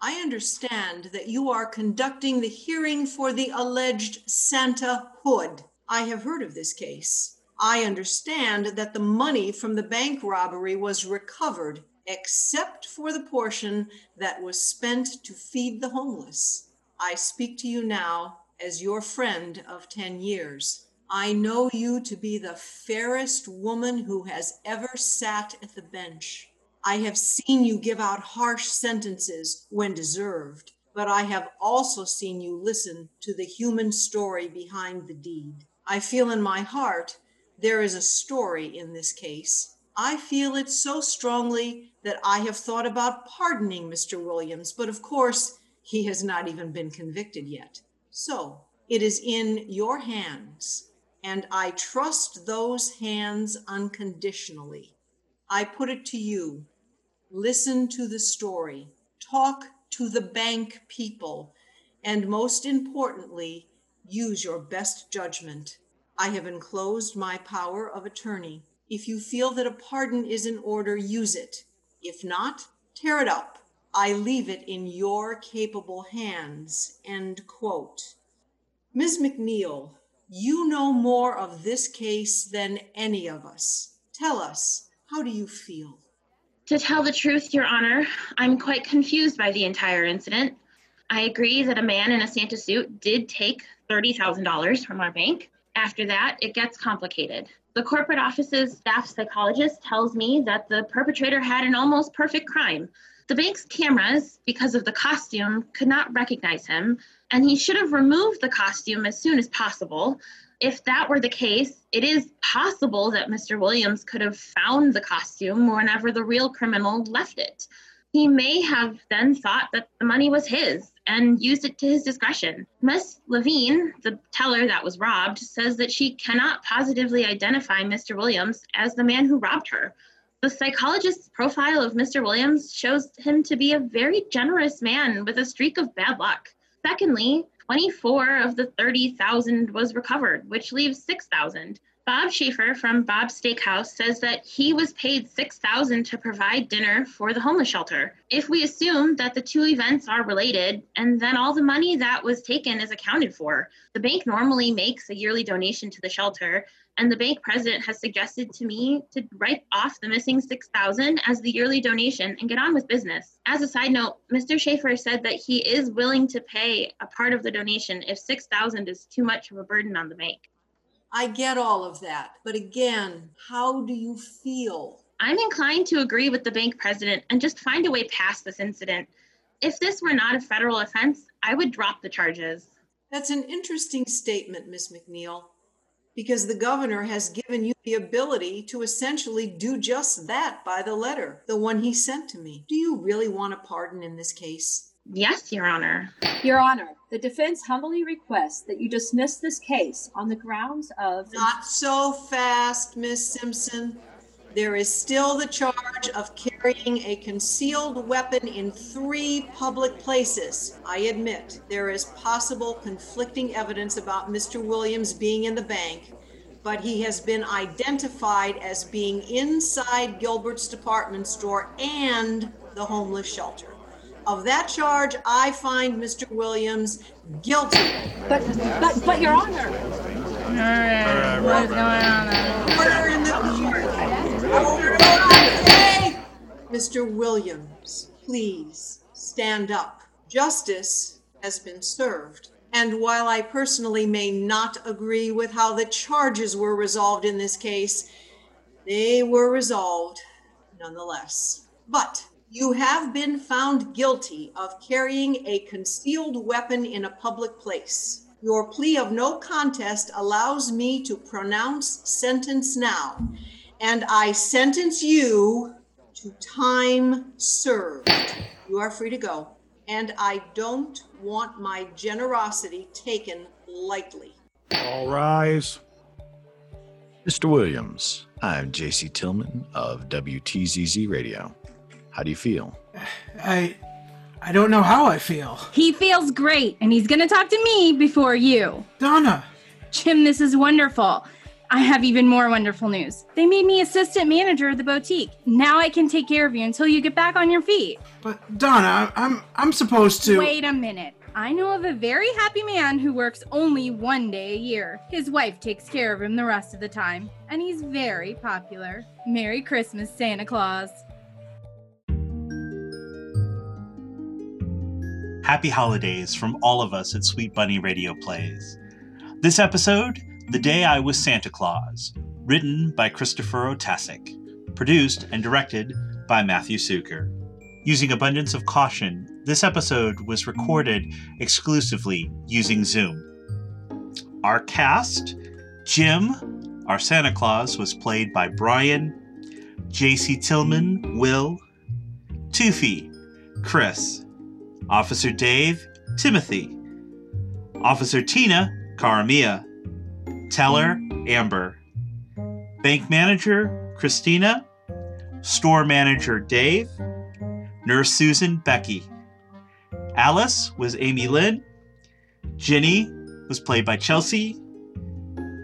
I understand that you are conducting the hearing for the alleged Santa Hood. I have heard of this case. I understand that the money from the bank robbery was recovered, except for the portion that was spent to feed the homeless. I speak to you now as your friend of 10 years. I know you to be the fairest woman who has ever sat at the bench. I have seen you give out harsh sentences when deserved, but I have also seen you listen to the human story behind the deed. I feel in my heart there is a story in this case. I feel it so strongly that I have thought about pardoning Mr. Williams, but of course, he has not even been convicted yet. So it is in your hands, and I trust those hands unconditionally. I put it to you listen to the story, talk to the bank people, and most importantly, use your best judgment. I have enclosed my power of attorney. If you feel that a pardon is in order, use it. If not, tear it up. I leave it in your capable hands. End quote. Ms. McNeil, you know more of this case than any of us. Tell us, how do you feel? To tell the truth, Your Honor, I'm quite confused by the entire incident. I agree that a man in a Santa suit did take $30,000 from our bank. After that, it gets complicated. The corporate office's staff psychologist tells me that the perpetrator had an almost perfect crime. The bank's cameras, because of the costume, could not recognize him, and he should have removed the costume as soon as possible if that were the case, it is possible that Mr. Williams could have found the costume whenever the real criminal left it. He may have then thought that the money was his and used it to his discretion. Miss Levine, the teller that was robbed, says that she cannot positively identify Mr. Williams as the man who robbed her. The psychologist's profile of Mr. Williams shows him to be a very generous man with a streak of bad luck. Secondly, 24 of the 30,000 was recovered, which leaves 6,000. Bob Schaefer from Bob's Steakhouse says that he was paid 6,000 to provide dinner for the homeless shelter. If we assume that the two events are related and then all the money that was taken is accounted for, the bank normally makes a yearly donation to the shelter and the bank president has suggested to me to write off the missing 6000 as the yearly donation and get on with business. As a side note mr schaefer said that he is willing to pay a part of the donation if 6000 is too much of a burden on the bank. I get all of that, but again, how do you feel? i'm inclined to agree with the bank president and just find a way past this incident. If this were not a federal offense i would drop the charges. That's an interesting statement, Miss McNeil, because the governor has given you the ability to essentially do just that by the letter, the one he sent to me. Do you really want a pardon in this case? Yes, Your Honor. Your Honor, the defense humbly requests that you dismiss this case on the grounds of. Not so fast, Miss Simpson. There is still the charge of carrying a concealed weapon in three public places. I admit there is possible conflicting evidence about Mr. Williams being in the bank, but he has been identified as being inside Gilbert's department store and the homeless shelter. of that charge, I find Mr. Williams guilty. But, but, but, Your Honor. Alright, what's going on? Order in the court. Order okay? Mr. Williams, please stand up. Justice has been served. And while I personally may not agree with how the charges were resolved in this case, they were resolved nonetheless. But you have been found guilty of carrying a concealed weapon in a public place. Your plea of no contest allows me to pronounce sentence now, and I sentence you to time served. You are free to go, and I don't want my generosity taken lightly. All rise. Mr. Williams, I'm JC Tillman of WTZZ Radio. How do you feel? I I don't know how I feel. He feels great, and he's gonna talk to me before you. Donna! Jim, this is wonderful. I have even more wonderful news. They made me assistant manager of the boutique. Now I can take care of you until you get back on your feet. But Donna, I'm I'm supposed to Wait a minute. I know of a very happy man who works only one day a year. His wife takes care of him the rest of the time, and he's very popular. Merry Christmas, Santa Claus. Happy holidays from all of us at Sweet Bunny Radio Plays. This episode, The Day I Was Santa Claus, written by Christopher Otasic, produced and directed by Matthew Suker. Using abundance of caution, this episode was recorded exclusively using Zoom. Our cast Jim, our Santa Claus, was played by Brian, JC Tillman, Will, Toofy, Chris, Officer Dave, Timothy, Officer Tina, Karamia, Teller, Amber, Bank Manager, Christina, Store Manager, Dave, Nurse Susan, Becky. Alice was Amy Lynn. Ginny was played by Chelsea.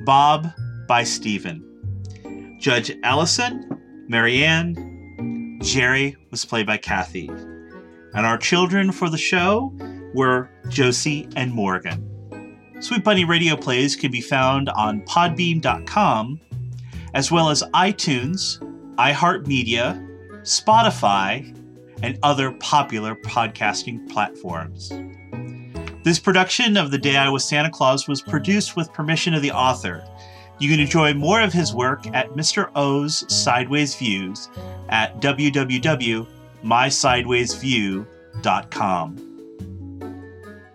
Bob by Stephen. Judge Allison, Marianne. Jerry was played by Kathy. And our children for the show were Josie and Morgan. Sweet Bunny Radio Plays can be found on podbean.com, as well as iTunes, iHeartMedia, Spotify, and other popular podcasting platforms. This production of The Day I Was Santa Claus was produced with permission of the author. You can enjoy more of his work at Mr. O's Sideways Views at www.mysidewaysview.com.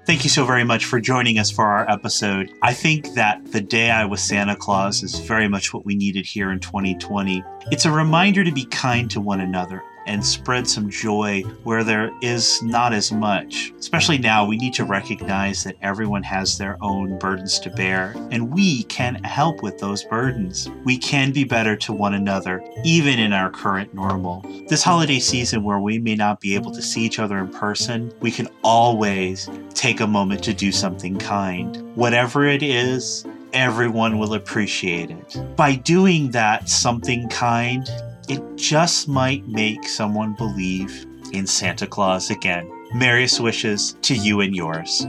Thank you so very much for joining us for our episode. I think that The Day I Was Santa Claus is very much what we needed here in 2020. It's a reminder to be kind to one another and spread some joy where there is not as much. Especially now, we need to recognize that everyone has their own burdens to bear, and we can help with those burdens. We can be better to one another, even in our current normal. This holiday season, where we may not be able to see each other in person, we can always take a moment to do something kind. Whatever it is, everyone will appreciate it. By doing that something kind, it just might make someone believe in Santa Claus again. Merriest wishes to you and yours.